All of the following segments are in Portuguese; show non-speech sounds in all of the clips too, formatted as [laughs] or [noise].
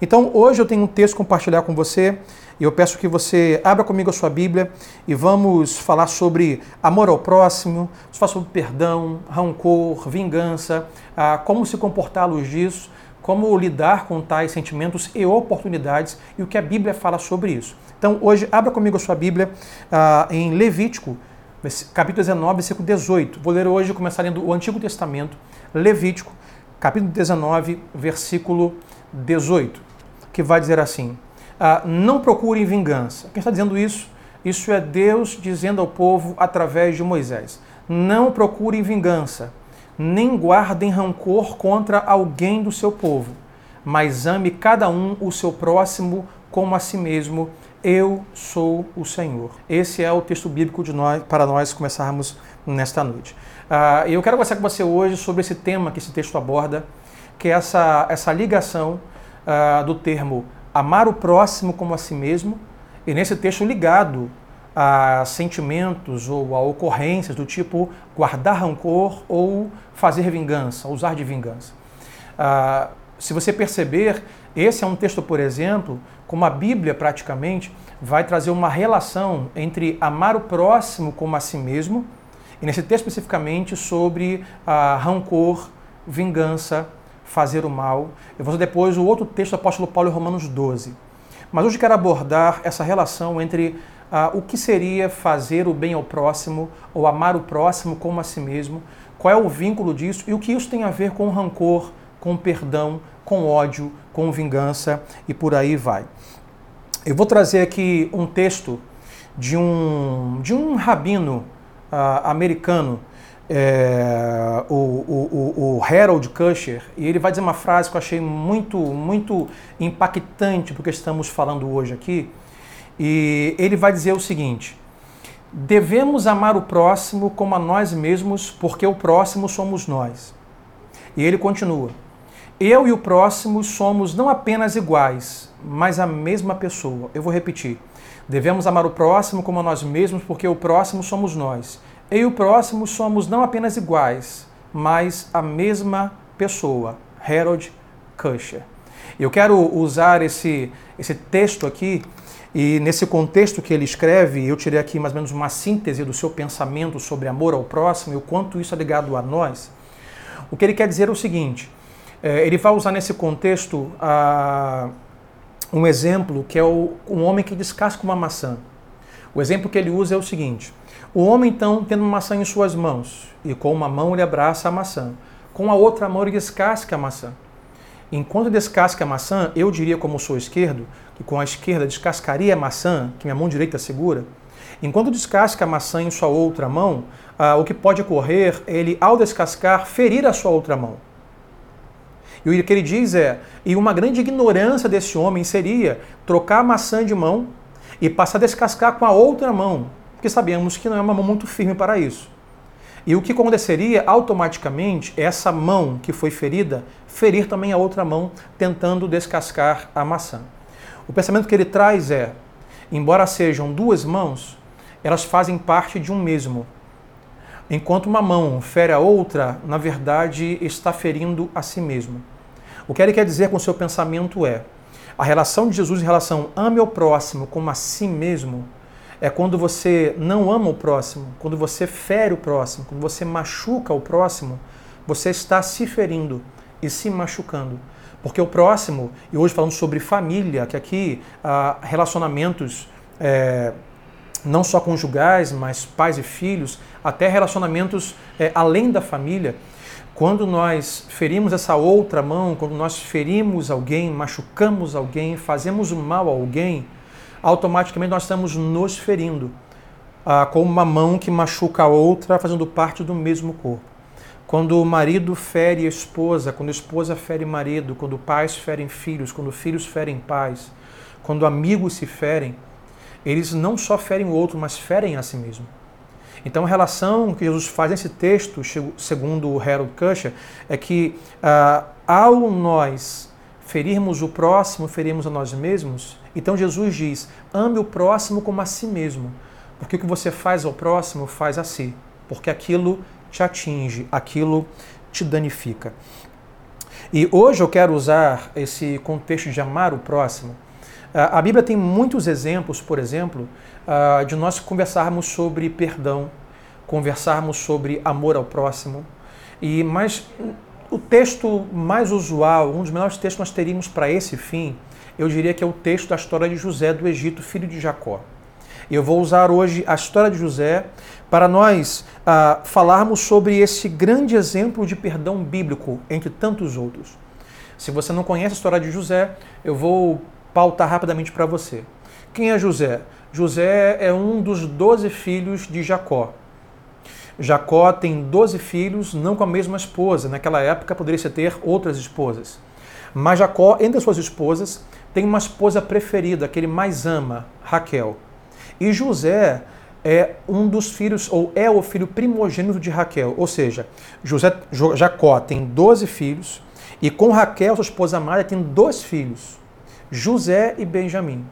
Então, hoje eu tenho um texto compartilhar com você e eu peço que você abra comigo a sua Bíblia e vamos falar sobre amor ao próximo, falar sobre perdão, rancor, vingança, ah, como se comportar à luz disso, como lidar com tais sentimentos e oportunidades e o que a Bíblia fala sobre isso. Então, hoje, abra comigo a sua Bíblia ah, em Levítico, capítulo 19, versículo 18. Vou ler hoje, começar lendo o Antigo Testamento, Levítico, capítulo 19, versículo 18 que vai dizer assim: ah, não procurem vingança. Quem está dizendo isso? Isso é Deus dizendo ao povo através de Moisés: não procurem vingança, nem guardem rancor contra alguém do seu povo, mas ame cada um o seu próximo como a si mesmo. Eu sou o Senhor. Esse é o texto bíblico de nós, para nós começarmos nesta noite. Uh, eu quero conversar com você hoje sobre esse tema que esse texto aborda, que é essa, essa ligação uh, do termo amar o próximo como a si mesmo, e nesse texto ligado a sentimentos ou a ocorrências do tipo guardar rancor ou fazer vingança, usar de vingança. Uh, se você perceber, esse é um texto, por exemplo, como a Bíblia praticamente vai trazer uma relação entre amar o próximo como a si mesmo, e nesse texto especificamente sobre uh, rancor, vingança, fazer o mal. Eu vou depois o outro texto do apóstolo Paulo em Romanos 12. Mas hoje quero abordar essa relação entre ah, o que seria fazer o bem ao próximo ou amar o próximo como a si mesmo, qual é o vínculo disso e o que isso tem a ver com rancor, com perdão, com ódio, com vingança e por aí vai. Eu vou trazer aqui um texto de um, de um rabino ah, americano é, o, o, o, Harold Kusher, e ele vai dizer uma frase que eu achei muito, muito impactante porque estamos falando hoje aqui. E ele vai dizer o seguinte: devemos amar o próximo como a nós mesmos, porque o próximo somos nós. E ele continua: eu e o próximo somos não apenas iguais, mas a mesma pessoa. Eu vou repetir. Devemos amar o próximo como a nós mesmos, porque o próximo somos nós. Eu e o próximo somos não apenas iguais, mas a mesma pessoa, Harold Kusher. Eu quero usar esse, esse texto aqui, e nesse contexto que ele escreve, eu tirei aqui mais ou menos uma síntese do seu pensamento sobre amor ao próximo e o quanto isso é ligado a nós. O que ele quer dizer é o seguinte: ele vai usar nesse contexto um exemplo que é o, um homem que descasca uma maçã. O exemplo que ele usa é o seguinte: o homem, então, tendo uma maçã em suas mãos, e com uma mão ele abraça a maçã, com a outra mão ele descasca a maçã. Enquanto descasca a maçã, eu diria, como sou esquerdo, que com a esquerda descascaria a maçã, que minha mão direita segura. Enquanto descasca a maçã em sua outra mão, ah, o que pode ocorrer é ele, ao descascar, ferir a sua outra mão. E o que ele diz é: e uma grande ignorância desse homem seria trocar a maçã de mão e passar a descascar com a outra mão, porque sabemos que não é uma mão muito firme para isso. E o que aconteceria automaticamente é essa mão que foi ferida ferir também a outra mão, tentando descascar a maçã. O pensamento que ele traz é: embora sejam duas mãos, elas fazem parte de um mesmo. Enquanto uma mão fere a outra, na verdade está ferindo a si mesmo. O que ele quer dizer com o seu pensamento é: a relação de Jesus em relação ame o próximo como a si mesmo é quando você não ama o próximo, quando você fere o próximo, quando você machuca o próximo, você está se ferindo e se machucando. Porque o próximo, e hoje falando sobre família, que aqui ah, relacionamentos é, não só conjugais, mas pais e filhos, até relacionamentos é, além da família, quando nós ferimos essa outra mão, quando nós ferimos alguém, machucamos alguém, fazemos mal a alguém, automaticamente nós estamos nos ferindo, ah, como uma mão que machuca a outra, fazendo parte do mesmo corpo. Quando o marido fere a esposa, quando a esposa fere marido, quando pais ferem filhos, quando filhos ferem pais, quando amigos se ferem, eles não só ferem o outro, mas ferem a si mesmo. Então a relação que Jesus faz nesse texto, segundo Harold Kusher, é que ah, ao nós ferirmos o próximo, ferirmos a nós mesmos, Então Jesus diz: ame o próximo como a si mesmo, porque o que você faz ao próximo faz a si, porque aquilo te atinge, aquilo te danifica. E hoje eu quero usar esse contexto de amar o próximo. A Bíblia tem muitos exemplos, por exemplo, de nós conversarmos sobre perdão, conversarmos sobre amor ao próximo. E mas o texto mais usual, um dos melhores textos que nós teríamos para esse fim, eu diria que é o texto da história de José do Egito, filho de Jacó. Eu vou usar hoje a história de José para nós ah, falarmos sobre esse grande exemplo de perdão bíblico, entre tantos outros. Se você não conhece a história de José, eu vou pautar rapidamente para você. Quem é José? José é um dos doze filhos de Jacó. Jacó tem doze filhos, não com a mesma esposa. Naquela época poderia ter outras esposas. Mas Jacó, entre as suas esposas, tem uma esposa preferida, que ele mais ama, Raquel. E José é um dos filhos, ou é o filho primogênito de Raquel. Ou seja, José, Jacó tem 12 filhos, e com Raquel, sua esposa amada, tem dois filhos, José e Benjamim.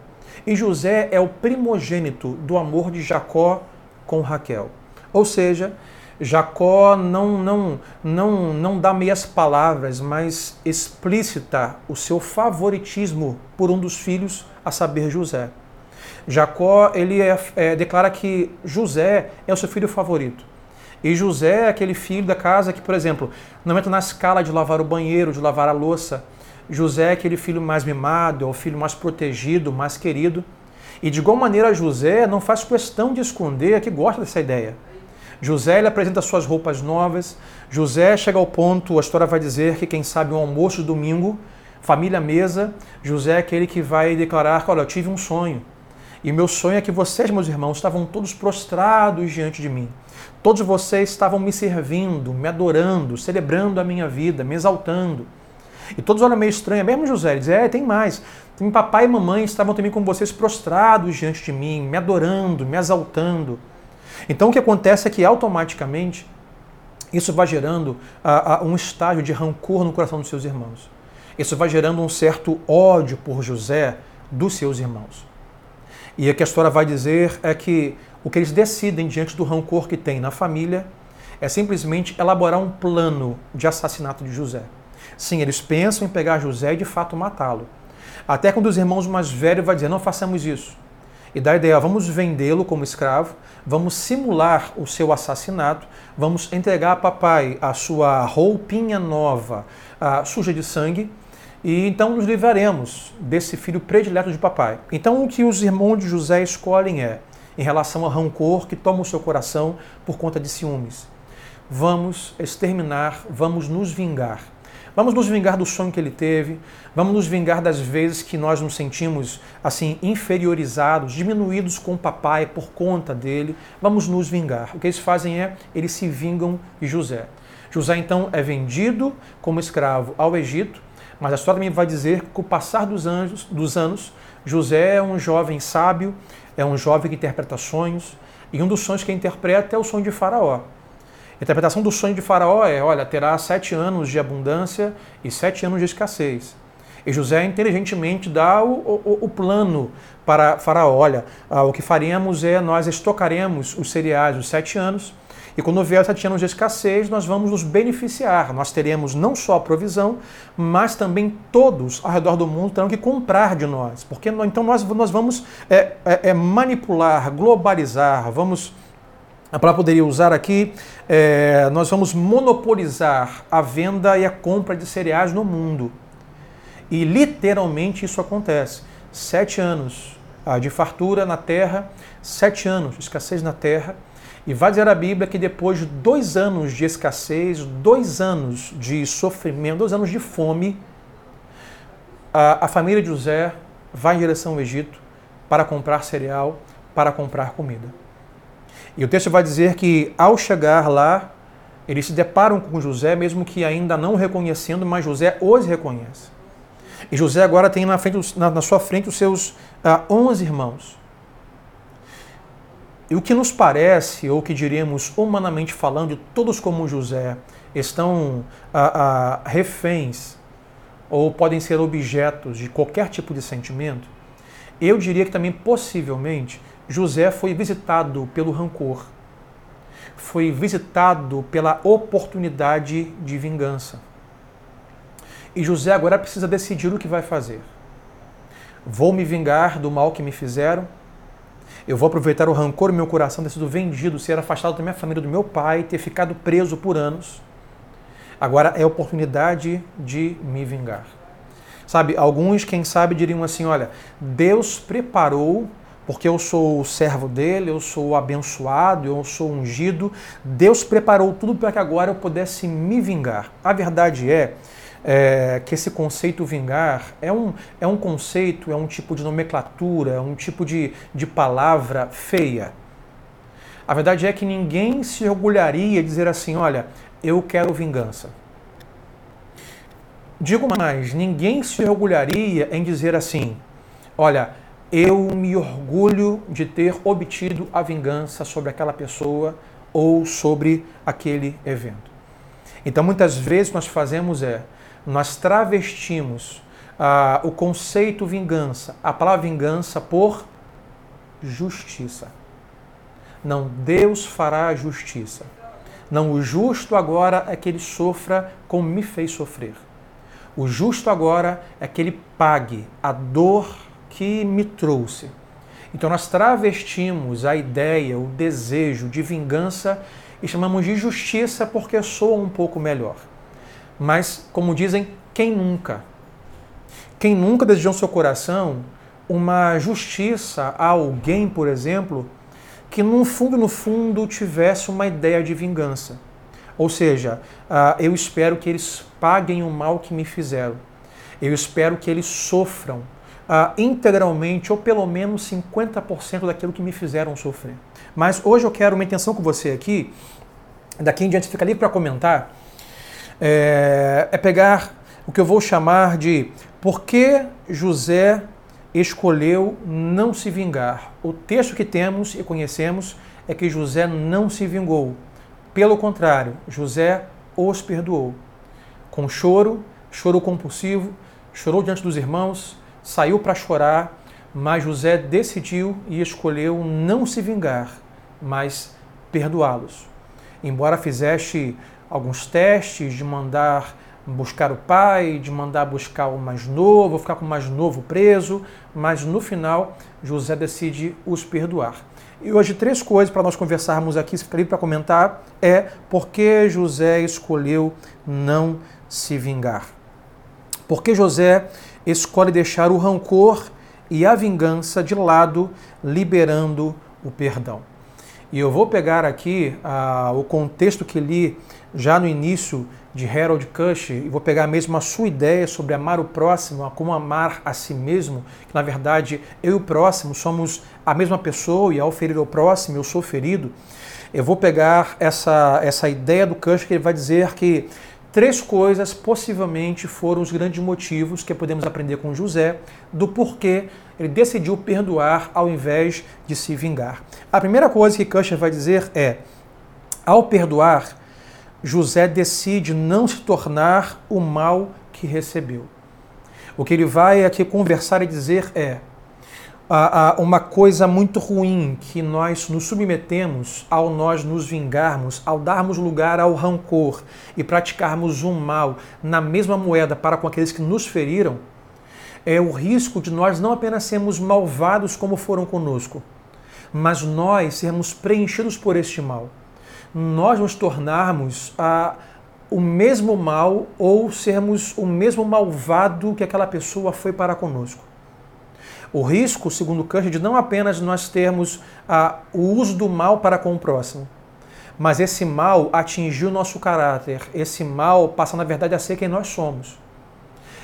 E José é o primogênito do amor de Jacó com Raquel. Ou seja, Jacó não, não, não, não dá meias palavras, mas explícita o seu favoritismo por um dos filhos, a saber, José. Jacó ele é, é, declara que José é o seu filho favorito. E José é aquele filho da casa que, por exemplo, não entra na escala de lavar o banheiro, de lavar a louça. José é aquele filho mais mimado, é o filho mais protegido, mais querido. E de igual maneira, José não faz questão de esconder que gosta dessa ideia. José ele apresenta suas roupas novas. José chega ao ponto, a história vai dizer que quem sabe um almoço de domingo, família mesa, José é aquele que vai declarar, olha, eu tive um sonho. E meu sonho é que vocês, meus irmãos, estavam todos prostrados diante de mim. Todos vocês estavam me servindo, me adorando, celebrando a minha vida, me exaltando. E todos olham meio estranho, mesmo José, ele diz, é, tem mais. Tem papai e mamãe estavam também com vocês prostrados diante de mim, me adorando, me exaltando. Então o que acontece é que automaticamente isso vai gerando uh, uh, um estágio de rancor no coração dos seus irmãos. Isso vai gerando um certo ódio por José dos seus irmãos. E o que a história vai dizer é que o que eles decidem diante do rancor que tem na família é simplesmente elaborar um plano de assassinato de José. Sim, eles pensam em pegar José e de fato matá-lo. Até quando os irmãos mais velhos vai dizer: não façamos isso. E dá a ideia: vamos vendê-lo como escravo, vamos simular o seu assassinato, vamos entregar a papai a sua roupinha nova, a, suja de sangue, e então nos livraremos desse filho predileto de papai. Então o que os irmãos de José escolhem é, em relação ao rancor que toma o seu coração por conta de ciúmes. Vamos exterminar, vamos nos vingar. Vamos nos vingar do sonho que ele teve, vamos nos vingar das vezes que nós nos sentimos assim inferiorizados, diminuídos com o papai por conta dele. Vamos nos vingar. O que eles fazem é, eles se vingam de José. José então é vendido como escravo ao Egito mas a história também vai dizer que com o passar dos anos, dos anos, José é um jovem sábio, é um jovem que interpreta sonhos, e um dos sonhos que interpreta é o sonho de Faraó. A interpretação do sonho de Faraó é: olha, terá sete anos de abundância e sete anos de escassez. E José inteligentemente dá o, o, o plano para Faraó: olha, ah, o que faremos é nós estocaremos os cereais os sete anos e quando vier sete anos de escassez, nós vamos nos beneficiar. Nós teremos não só a provisão, mas também todos ao redor do mundo terão que comprar de nós. Porque então nós, nós vamos é, é, é manipular, globalizar, vamos. A palavra poderia usar aqui, é, nós vamos monopolizar a venda e a compra de cereais no mundo. E literalmente isso acontece. Sete anos ah, de fartura na terra, sete anos de escassez na terra, e vai dizer a Bíblia que depois de dois anos de escassez, dois anos de sofrimento, dois anos de fome, a, a família de José vai em direção ao Egito para comprar cereal, para comprar comida. E o texto vai dizer que ao chegar lá, eles se deparam com José, mesmo que ainda não reconhecendo, mas José os reconhece. E José agora tem na, frente, na, na sua frente os seus ah, onze irmãos. E o que nos parece, ou que diríamos humanamente falando, todos como José estão a, a, reféns ou podem ser objetos de qualquer tipo de sentimento, Eu diria que também, possivelmente, José foi visitado pelo rancor, foi visitado pela oportunidade de vingança. E José agora precisa decidir o que vai fazer. Vou me vingar do mal que me fizeram? Eu vou aproveitar o rancor no meu coração ter sido vendido, ser afastado da minha família, do meu pai, ter ficado preso por anos. Agora é a oportunidade de me vingar. Sabe, alguns, quem sabe, diriam assim: olha, Deus preparou, porque eu sou o servo dele, eu sou abençoado, eu sou ungido. Deus preparou tudo para que agora eu pudesse me vingar. A verdade é, é, que esse conceito vingar é um, é um conceito, é um tipo de nomenclatura, é um tipo de, de palavra feia. A verdade é que ninguém se orgulharia de dizer assim: olha, eu quero vingança. Digo mais, ninguém se orgulharia em dizer assim: olha, eu me orgulho de ter obtido a vingança sobre aquela pessoa ou sobre aquele evento. Então, muitas vezes nós fazemos é, nós travestimos ah, o conceito vingança, a palavra vingança por justiça. Não, Deus fará a justiça. Não, o justo agora é que ele sofra como me fez sofrer. O justo agora é que ele pague a dor que me trouxe. Então nós travestimos a ideia, o desejo de vingança e chamamos de justiça porque soa um pouco melhor. Mas, como dizem, quem nunca? Quem nunca desejou no seu coração uma justiça a alguém, por exemplo, que no fundo, no fundo, tivesse uma ideia de vingança? Ou seja, uh, eu espero que eles paguem o mal que me fizeram. Eu espero que eles sofram uh, integralmente ou pelo menos 50% daquilo que me fizeram sofrer. Mas hoje eu quero uma intenção com você aqui, daqui em diante fica ali para comentar, é, é pegar o que eu vou chamar de por que José escolheu não se vingar. O texto que temos e conhecemos é que José não se vingou. Pelo contrário, José os perdoou. Com choro, choro compulsivo, chorou diante dos irmãos, saiu para chorar, mas José decidiu e escolheu não se vingar, mas perdoá-los. Embora fizeste alguns testes de mandar buscar o pai, de mandar buscar o mais novo, ficar com o mais novo preso, mas no final José decide os perdoar. E hoje três coisas para nós conversarmos aqui, se ficar para comentar, é por que José escolheu não se vingar. Por que José escolhe deixar o rancor e a vingança de lado, liberando o perdão. E eu vou pegar aqui ah, o contexto que li já no início de Harold Kush e vou pegar mesmo a sua ideia sobre amar o próximo, como amar a si mesmo, que na verdade eu e o próximo somos a mesma pessoa e ao ferir o próximo eu sou ferido. Eu vou pegar essa, essa ideia do Kush que ele vai dizer que três coisas possivelmente foram os grandes motivos que podemos aprender com José do porquê ele decidiu perdoar ao invés de se vingar. A primeira coisa que Kushner vai dizer é: ao perdoar, José decide não se tornar o mal que recebeu. O que ele vai aqui conversar e dizer é: uma coisa muito ruim que nós nos submetemos ao nós nos vingarmos, ao darmos lugar ao rancor e praticarmos um mal na mesma moeda para com aqueles que nos feriram, é o risco de nós não apenas sermos malvados como foram conosco, mas nós sermos preenchidos por este mal. Nós nos tornarmos a, o mesmo mal ou sermos o mesmo malvado que aquela pessoa foi para conosco. O risco, segundo Kant, de não apenas nós termos a, o uso do mal para com o próximo, mas esse mal atingir o nosso caráter, esse mal passa, na verdade, a ser quem nós somos.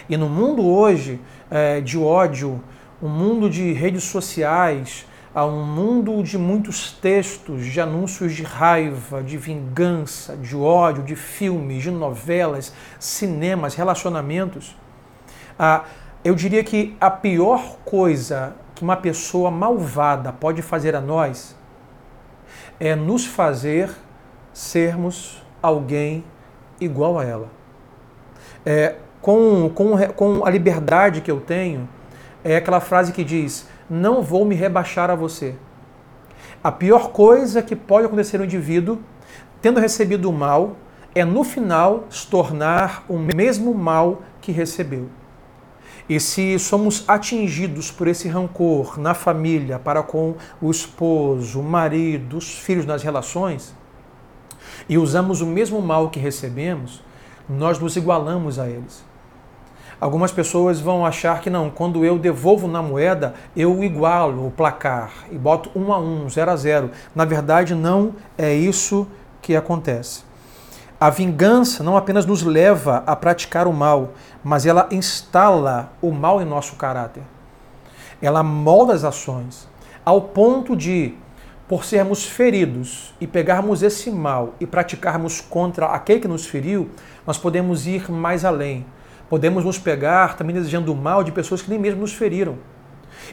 E no mundo hoje é, de ódio, um mundo de redes sociais, um mundo de muitos textos, de anúncios de raiva, de vingança, de ódio, de filmes, de novelas, cinemas, relacionamentos, ah, eu diria que a pior coisa que uma pessoa malvada pode fazer a nós é nos fazer sermos alguém igual a ela. É, com, com, com a liberdade que eu tenho, é aquela frase que diz: não vou me rebaixar a você. A pior coisa que pode acontecer no indivíduo, tendo recebido o mal, é no final se tornar o mesmo mal que recebeu. E se somos atingidos por esse rancor na família, para com o esposo, o marido, os filhos nas relações, e usamos o mesmo mal que recebemos, nós nos igualamos a eles. Algumas pessoas vão achar que não, quando eu devolvo na moeda, eu igualo o placar e boto um a um, zero a zero. Na verdade, não é isso que acontece. A vingança não apenas nos leva a praticar o mal, mas ela instala o mal em nosso caráter. Ela molda as ações, ao ponto de, por sermos feridos e pegarmos esse mal e praticarmos contra aquele que nos feriu, nós podemos ir mais além Podemos nos pegar também desejando o mal de pessoas que nem mesmo nos feriram.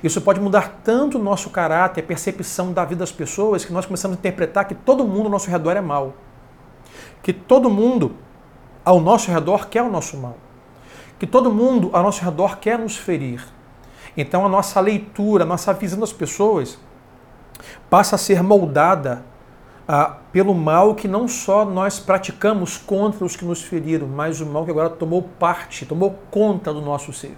Isso pode mudar tanto o nosso caráter, a percepção da vida das pessoas, que nós começamos a interpretar que todo mundo ao nosso redor é mal. Que todo mundo ao nosso redor quer o nosso mal. Que todo mundo ao nosso redor quer nos ferir. Então a nossa leitura, a nossa visão das pessoas passa a ser moldada ah, pelo mal que não só nós praticamos contra os que nos feriram, mas o mal que agora tomou parte, tomou conta do nosso ser.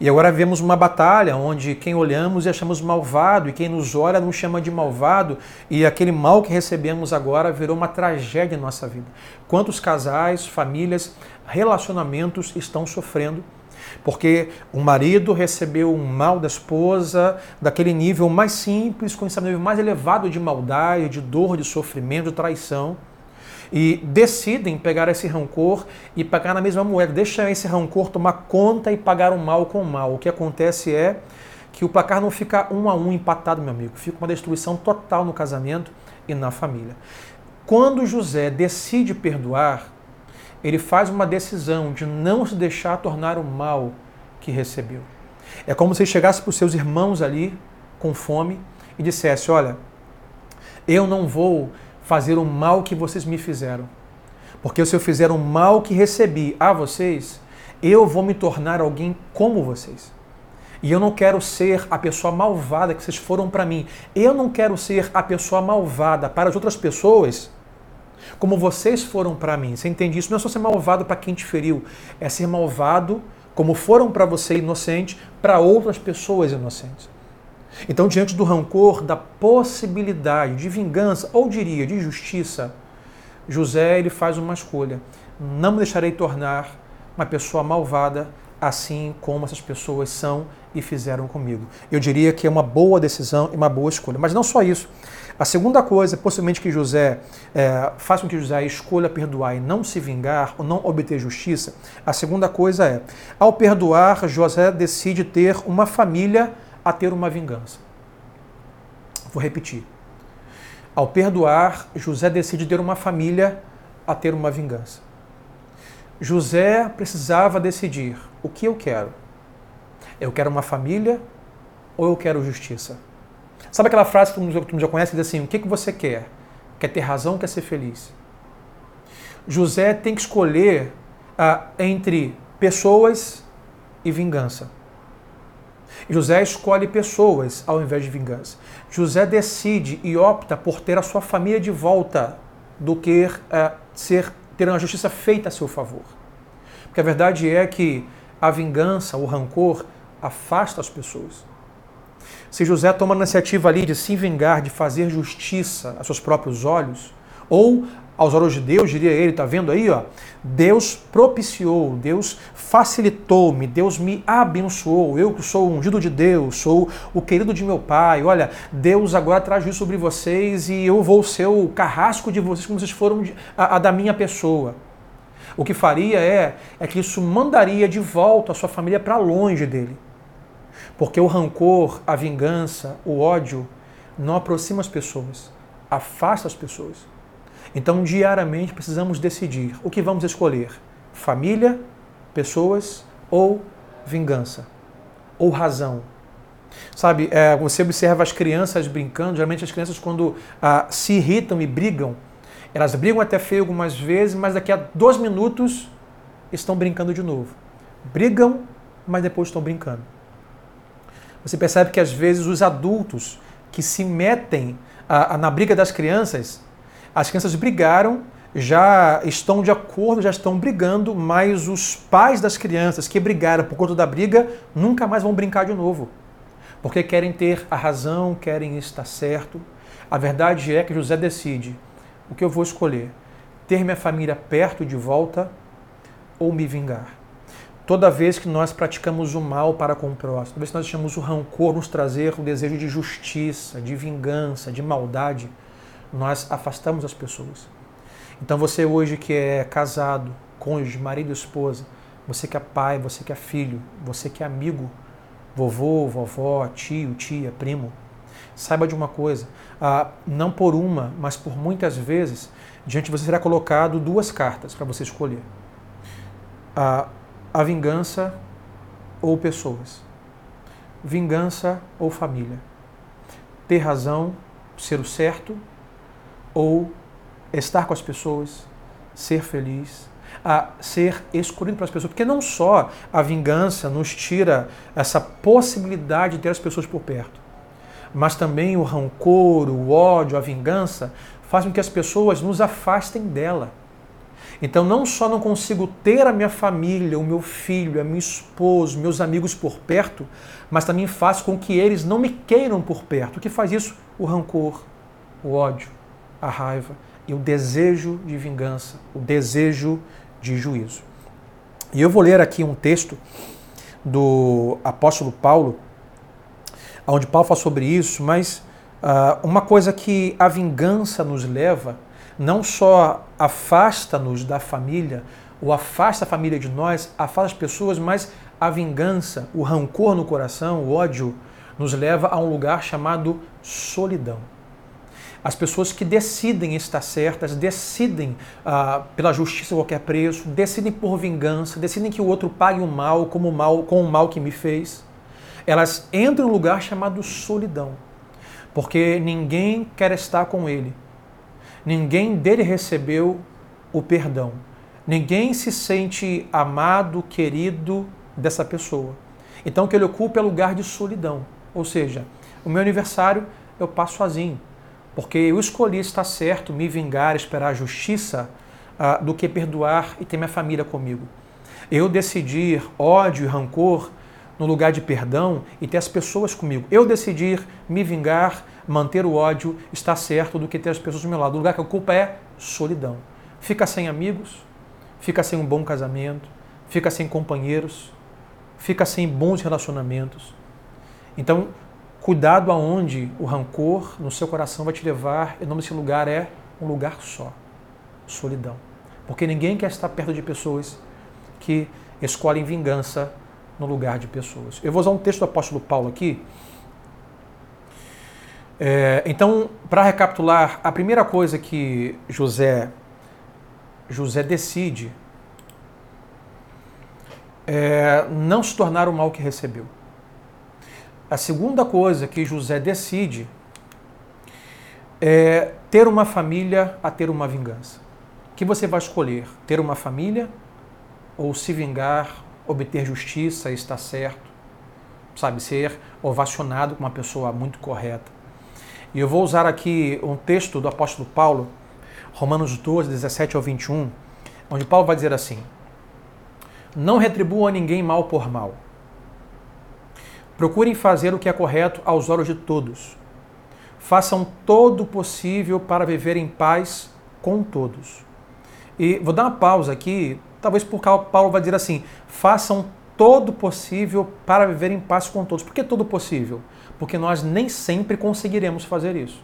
E agora vemos uma batalha onde quem olhamos e achamos malvado, e quem nos olha nos chama de malvado, e aquele mal que recebemos agora virou uma tragédia em nossa vida. Quantos casais, famílias, relacionamentos estão sofrendo porque o marido recebeu um mal da esposa, daquele nível mais simples, com esse nível mais elevado de maldade, de dor, de sofrimento, de traição. E decidem pegar esse rancor e pagar na mesma moeda. Deixa esse rancor tomar conta e pagar o mal com o mal. O que acontece é que o placar não fica um a um empatado, meu amigo. Fica uma destruição total no casamento e na família. Quando José decide perdoar, ele faz uma decisão de não se deixar tornar o mal que recebeu. É como se chegasse para os seus irmãos ali com fome e dissesse: Olha, eu não vou fazer o mal que vocês me fizeram, porque se eu fizer o mal que recebi a vocês, eu vou me tornar alguém como vocês. E eu não quero ser a pessoa malvada que vocês foram para mim. Eu não quero ser a pessoa malvada para as outras pessoas como vocês foram para mim. Você entende isso? Não é só ser malvado para quem te feriu, é ser malvado como foram para você inocente, para outras pessoas inocentes. Então, diante do rancor, da possibilidade de vingança, ou diria de justiça, José ele faz uma escolha. Não me deixarei tornar uma pessoa malvada assim como essas pessoas são e fizeram comigo. Eu diria que é uma boa decisão e uma boa escolha. Mas não só isso. A segunda coisa, possivelmente que José é, com que José escolha perdoar e não se vingar ou não obter justiça, a segunda coisa é, ao perdoar, José decide ter uma família a ter uma vingança. Vou repetir. Ao perdoar, José decide ter uma família a ter uma vingança. José precisava decidir o que eu quero. Eu quero uma família ou eu quero justiça? Sabe aquela frase que todo mundo já conhece, que diz assim, o que, que você quer? Quer ter razão, quer ser feliz? José tem que escolher ah, entre pessoas e vingança. José escolhe pessoas ao invés de vingança. José decide e opta por ter a sua família de volta do que ah, ser, ter uma justiça feita a seu favor. Porque a verdade é que a vingança, o rancor, afasta as pessoas. Se José toma a iniciativa ali de se vingar, de fazer justiça a seus próprios olhos, ou aos olhos de Deus, diria ele, está vendo aí, ó, Deus propiciou, Deus facilitou-me, Deus me abençoou, eu que sou o ungido de Deus, sou o querido de meu pai, olha, Deus agora traz isso sobre vocês e eu vou ser o carrasco de vocês como vocês foram a, a da minha pessoa. O que faria é, é que isso mandaria de volta a sua família para longe dele. Porque o rancor, a vingança, o ódio não aproxima as pessoas, afasta as pessoas. Então, diariamente precisamos decidir o que vamos escolher: família, pessoas ou vingança, ou razão. Sabe, é, você observa as crianças brincando, geralmente as crianças, quando ah, se irritam e brigam, elas brigam até feio algumas vezes, mas daqui a dois minutos estão brincando de novo. Brigam, mas depois estão brincando. Você percebe que às vezes os adultos que se metem a, a, na briga das crianças, as crianças brigaram, já estão de acordo, já estão brigando, mas os pais das crianças que brigaram por conta da briga nunca mais vão brincar de novo. Porque querem ter a razão, querem estar certo. A verdade é que José decide o que eu vou escolher: ter minha família perto de volta ou me vingar. Toda vez que nós praticamos o mal para com o próximo, toda vez que nós deixamos o rancor nos trazer o desejo de justiça, de vingança, de maldade, nós afastamos as pessoas. Então você hoje que é casado, cônjuge, marido esposa, você que é pai, você que é filho, você que é amigo, vovô, vovó, tio, tia, primo, saiba de uma coisa, ah, não por uma, mas por muitas vezes, diante de você será colocado duas cartas para você escolher. Ah, a vingança ou pessoas. Vingança ou família. Ter razão, ser o certo ou estar com as pessoas, ser feliz, a ser escolhido pelas pessoas. Porque não só a vingança nos tira essa possibilidade de ter as pessoas por perto, mas também o rancor, o ódio, a vingança faz com que as pessoas nos afastem dela. Então, não só não consigo ter a minha família, o meu filho, a minha esposa, meus amigos por perto, mas também faz com que eles não me queiram por perto. O que faz isso? O rancor, o ódio, a raiva e o desejo de vingança, o desejo de juízo. E eu vou ler aqui um texto do apóstolo Paulo, onde Paulo fala sobre isso, mas uh, uma coisa que a vingança nos leva não só afasta-nos da família, ou afasta a família de nós, afasta as pessoas, mas a vingança, o rancor no coração, o ódio, nos leva a um lugar chamado solidão. As pessoas que decidem estar certas, decidem ah, pela justiça a qualquer preço, decidem por vingança, decidem que o outro pague o mal como o mal com o mal que me fez, elas entram em um lugar chamado solidão, porque ninguém quer estar com ele Ninguém dele recebeu o perdão. Ninguém se sente amado, querido dessa pessoa. Então, o que ele ocupa é lugar de solidão. Ou seja, o meu aniversário eu passo sozinho, porque eu escolhi estar certo, me vingar, esperar a justiça, uh, do que perdoar e ter minha família comigo. Eu decidir ódio e rancor no lugar de perdão e ter as pessoas comigo. Eu decidir me vingar manter o ódio está certo do que ter as pessoas do meu lado. O lugar que ocupa é solidão. Fica sem amigos, fica sem um bom casamento, fica sem companheiros, fica sem bons relacionamentos. Então, cuidado aonde o rancor no seu coração vai te levar. O nome desse lugar é um lugar só, solidão. Porque ninguém quer estar perto de pessoas que escolhem vingança no lugar de pessoas. Eu vou usar um texto do apóstolo Paulo aqui, é, então, para recapitular, a primeira coisa que José, José decide é não se tornar o mal que recebeu. A segunda coisa que José decide é ter uma família a ter uma vingança. O que você vai escolher? Ter uma família ou se vingar, obter justiça, estar certo, sabe, ser ovacionado como uma pessoa muito correta. E eu vou usar aqui um texto do apóstolo Paulo, Romanos 12, 17 ao 21, onde Paulo vai dizer assim: Não retribuam a ninguém mal por mal. Procurem fazer o que é correto aos olhos de todos. Façam todo o possível para viver em paz com todos. E vou dar uma pausa aqui, talvez porque Paulo vai dizer assim: façam todo o possível para viver em paz com todos. Por que todo possível? porque nós nem sempre conseguiremos fazer isso.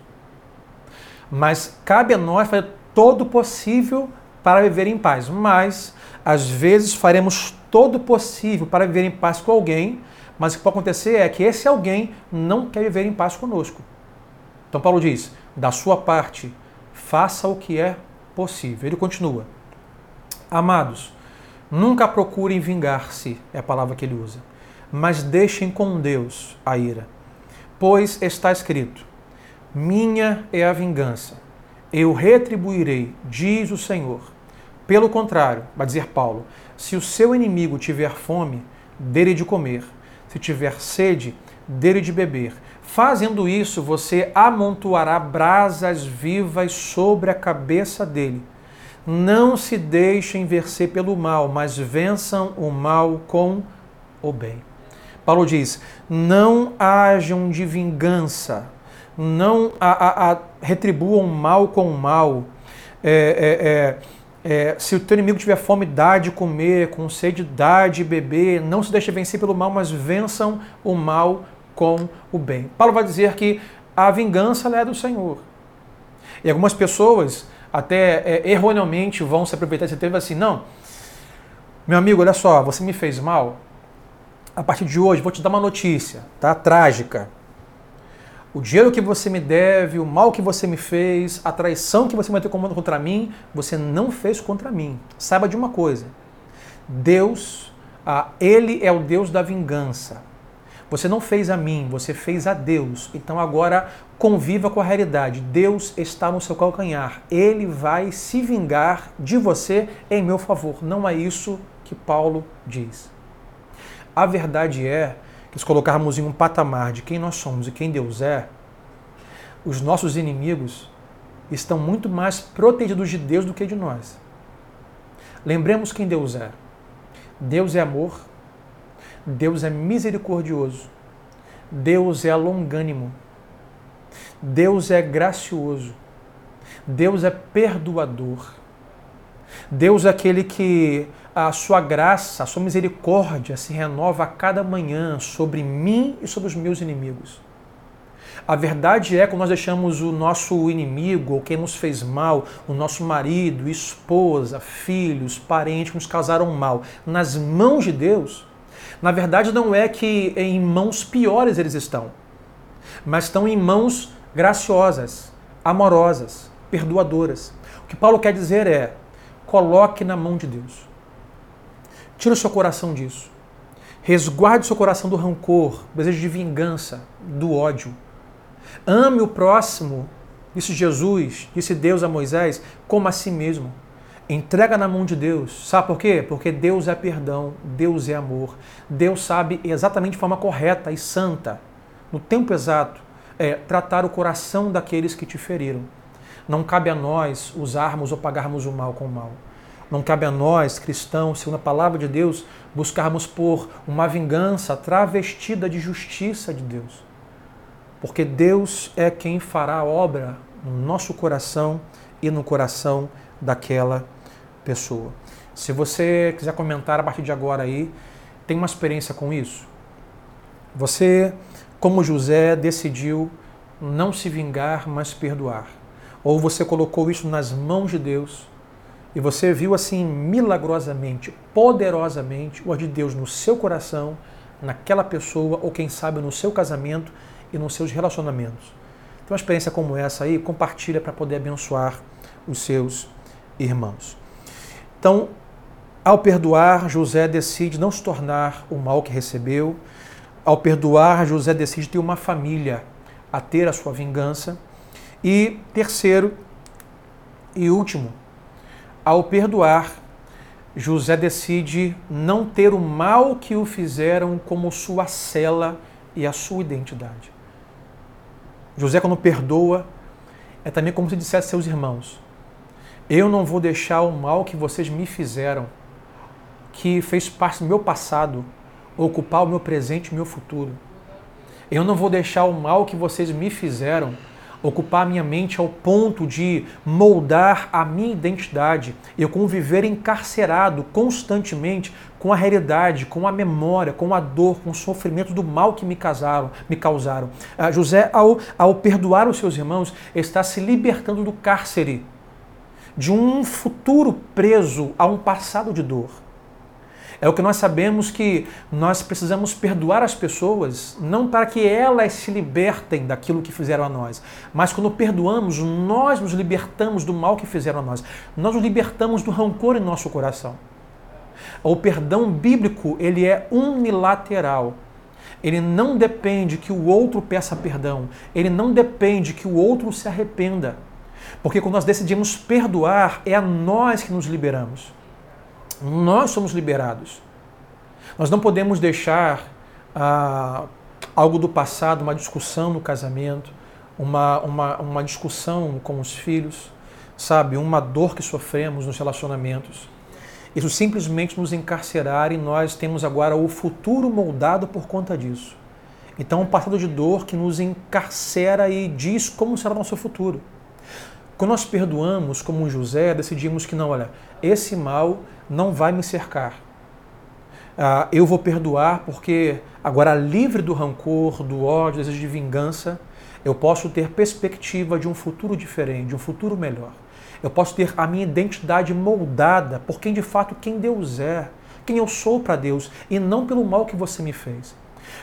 Mas cabe a nós fazer todo o possível para viver em paz. Mas, às vezes, faremos todo o possível para viver em paz com alguém, mas o que pode acontecer é que esse alguém não quer viver em paz conosco. Então, Paulo diz: da sua parte, faça o que é possível. Ele continua: Amados, nunca procurem vingar-se, é a palavra que ele usa, mas deixem com Deus a ira Pois está escrito: Minha é a vingança, eu retribuirei, diz o Senhor. Pelo contrário, vai dizer Paulo, se o seu inimigo tiver fome, dele de comer. Se tiver sede, dele de beber. Fazendo isso, você amontoará brasas vivas sobre a cabeça dele. Não se deixem vencer pelo mal, mas vençam o mal com o bem. Paulo diz: não hajam de vingança, não a, a, a retribuam mal com mal. É, é, é, se o teu inimigo tiver fome, dá de comer, com sede, dá de beber. Não se deixe vencer pelo mal, mas vençam o mal com o bem. Paulo vai dizer que a vingança é do Senhor. E algumas pessoas até é, erroneamente vão se aproveitar desse tempo assim, não, meu amigo, olha só, você me fez mal, a partir de hoje vou te dar uma notícia, tá? Trágica. O dinheiro que você me deve, o mal que você me fez, a traição que você meteu contra mim, você não fez contra mim. Saiba de uma coisa: Deus, ah, Ele é o Deus da vingança. Você não fez a mim, você fez a Deus. Então agora conviva com a realidade. Deus está no seu calcanhar. Ele vai se vingar de você em meu favor. Não é isso que Paulo diz. A verdade é se colocarmos em um patamar de quem nós somos e quem Deus é, os nossos inimigos estão muito mais protegidos de Deus do que de nós. Lembremos quem Deus é. Deus é amor, Deus é misericordioso, Deus é longânimo, Deus é gracioso, Deus é perdoador, Deus é aquele que a sua graça, a sua misericórdia se renova a cada manhã sobre mim e sobre os meus inimigos. A verdade é que nós deixamos o nosso inimigo, ou quem nos fez mal, o nosso marido, esposa, filhos, parentes que nos causaram mal, nas mãos de Deus, na verdade não é que em mãos piores eles estão, mas estão em mãos graciosas, amorosas, perdoadoras. O que Paulo quer dizer é: coloque na mão de Deus. Tira o seu coração disso. Resguarde o seu coração do rancor, do desejo de vingança, do ódio. Ame o próximo, disse Jesus, disse Deus a Moisés, como a si mesmo. Entrega na mão de Deus. Sabe por quê? Porque Deus é perdão, Deus é amor. Deus sabe exatamente de forma correta e santa, no tempo exato, é, tratar o coração daqueles que te feriram. Não cabe a nós usarmos ou pagarmos o mal com o mal. Não cabe a nós, cristãos, segundo a palavra de Deus, buscarmos por uma vingança travestida de justiça de Deus. Porque Deus é quem fará a obra no nosso coração e no coração daquela pessoa. Se você quiser comentar a partir de agora aí, tem uma experiência com isso? Você, como José, decidiu não se vingar, mas perdoar. Ou você colocou isso nas mãos de Deus e você viu assim milagrosamente, poderosamente o de Deus no seu coração, naquela pessoa, ou quem sabe no seu casamento e nos seus relacionamentos. Tem uma experiência como essa aí, compartilha para poder abençoar os seus irmãos. Então, ao perdoar, José decide não se tornar o mal que recebeu. Ao perdoar, José decide ter uma família a ter a sua vingança. E terceiro e último, ao perdoar, José decide não ter o mal que o fizeram como sua cela e a sua identidade. José, quando perdoa, é também como se dissesse a seus irmãos: Eu não vou deixar o mal que vocês me fizeram, que fez parte do meu passado, ocupar o meu presente e o meu futuro. Eu não vou deixar o mal que vocês me fizeram ocupar minha mente ao ponto de moldar a minha identidade, eu conviver encarcerado constantemente com a realidade, com a memória, com a dor, com o sofrimento do mal que me causaram. Me causaram. Ah, José, ao, ao perdoar os seus irmãos, está se libertando do cárcere, de um futuro preso a um passado de dor. É o que nós sabemos que nós precisamos perdoar as pessoas, não para que elas se libertem daquilo que fizeram a nós, mas quando perdoamos, nós nos libertamos do mal que fizeram a nós. Nós nos libertamos do rancor em nosso coração. O perdão bíblico, ele é unilateral. Ele não depende que o outro peça perdão. Ele não depende que o outro se arrependa. Porque quando nós decidimos perdoar, é a nós que nos liberamos. Nós somos liberados. Nós não podemos deixar ah, algo do passado, uma discussão no casamento, uma, uma, uma discussão com os filhos, sabe? Uma dor que sofremos nos relacionamentos. Isso simplesmente nos encarcerar e nós temos agora o futuro moldado por conta disso. Então, um passado de dor que nos encarcera e diz como será o nosso futuro. Quando nós perdoamos, como José, decidimos que não, olha, esse mal não vai me cercar. Ah, eu vou perdoar porque agora livre do rancor, do ódio, do desejo de vingança, eu posso ter perspectiva de um futuro diferente, de um futuro melhor. Eu posso ter a minha identidade moldada por quem de fato quem Deus é, quem eu sou para Deus e não pelo mal que você me fez.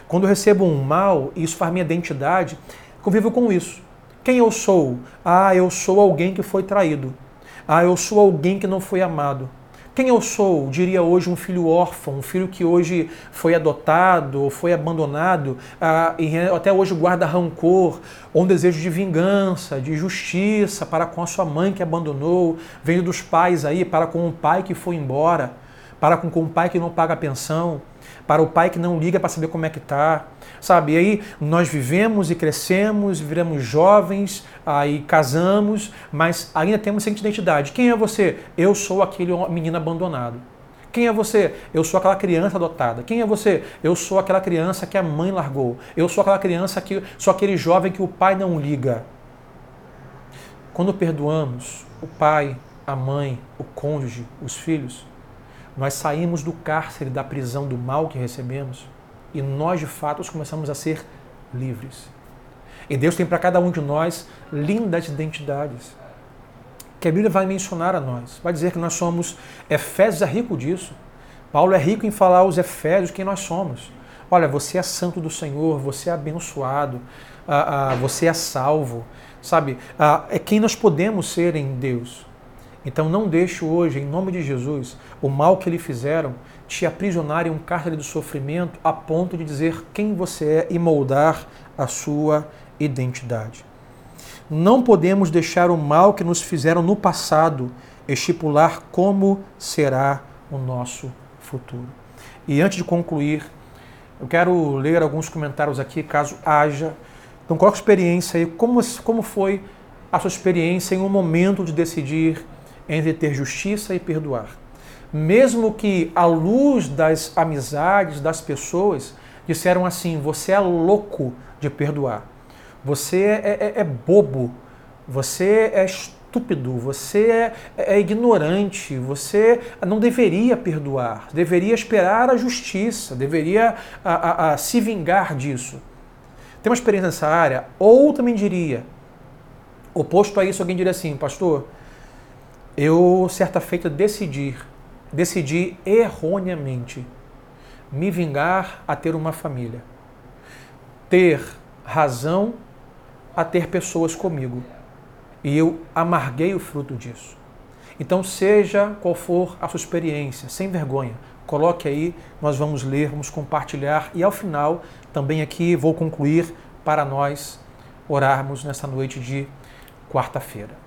Quando eu recebo um mal, e isso faz minha identidade, convivo com isso. Quem eu sou? Ah, eu sou alguém que foi traído. Ah, eu sou alguém que não foi amado. Quem eu sou? Diria hoje um filho órfão, um filho que hoje foi adotado ou foi abandonado ah, e até hoje guarda rancor ou um desejo de vingança, de justiça para com a sua mãe que abandonou, veio dos pais aí para com o pai que foi embora, para com, com o pai que não paga a pensão para o pai que não liga para saber como é que tá, sabe? E aí nós vivemos e crescemos, viramos jovens, aí casamos, mas ainda temos essa identidade. Quem é você? Eu sou aquele menino abandonado. Quem é você? Eu sou aquela criança adotada. Quem é você? Eu sou aquela criança que a mãe largou. Eu sou aquela criança que sou aquele jovem que o pai não liga. Quando perdoamos o pai, a mãe, o cônjuge, os filhos, nós saímos do cárcere, da prisão do mal que recebemos e nós de fato começamos a ser livres. E Deus tem para cada um de nós lindas identidades que a Bíblia vai mencionar a nós. Vai dizer que nós somos, Efésios é rico disso. Paulo é rico em falar aos Efésios quem nós somos. Olha, você é santo do Senhor, você é abençoado, ah, ah, você é salvo, sabe? Ah, é quem nós podemos ser em Deus. Então não deixe hoje, em nome de Jesus, o mal que lhe fizeram te aprisionar em um cárcere de sofrimento a ponto de dizer quem você é e moldar a sua identidade. Não podemos deixar o mal que nos fizeram no passado estipular como será o nosso futuro. E antes de concluir, eu quero ler alguns comentários aqui, caso haja. Então, qual a experiência aí? Como, como foi a sua experiência em um momento de decidir entre ter justiça e perdoar. Mesmo que, à luz das amizades, das pessoas, disseram assim: você é louco de perdoar, você é, é, é bobo, você é estúpido, você é, é, ignorante, você não deveria perdoar, deveria esperar a justiça, deveria a, a, a se vingar disso. Tem uma experiência nessa área? Ou também diria, oposto a isso, alguém diria assim, pastor, eu, certa feita, decidi, decidi erroneamente me vingar a ter uma família. Ter razão a ter pessoas comigo. E eu amarguei o fruto disso. Então, seja qual for a sua experiência, sem vergonha, coloque aí, nós vamos ler, vamos compartilhar e ao final, também aqui vou concluir para nós orarmos nessa noite de quarta-feira.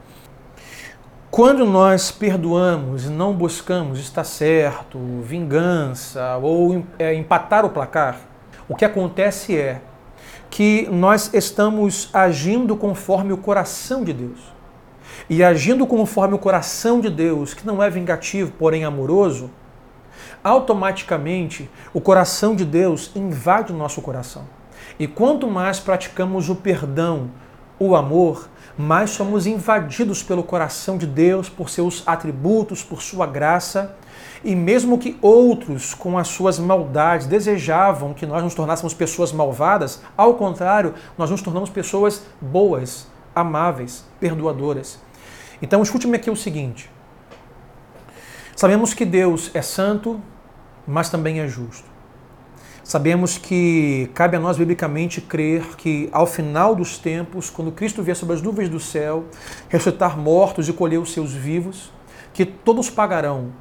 Quando nós perdoamos e não buscamos estar certo, vingança ou é, empatar o placar, o que acontece é que nós estamos agindo conforme o coração de Deus. E agindo conforme o coração de Deus, que não é vingativo, porém amoroso, automaticamente o coração de Deus invade o nosso coração. E quanto mais praticamos o perdão, o amor, mais somos invadidos pelo coração de Deus, por seus atributos, por sua graça. E mesmo que outros, com as suas maldades, desejavam que nós nos tornássemos pessoas malvadas, ao contrário, nós nos tornamos pessoas boas, amáveis, perdoadoras. Então, escute-me aqui o seguinte: sabemos que Deus é santo, mas também é justo. Sabemos que cabe a nós biblicamente crer que ao final dos tempos, quando Cristo vier sobre as nuvens do céu, ressuscitar mortos e colher os seus vivos, que todos pagarão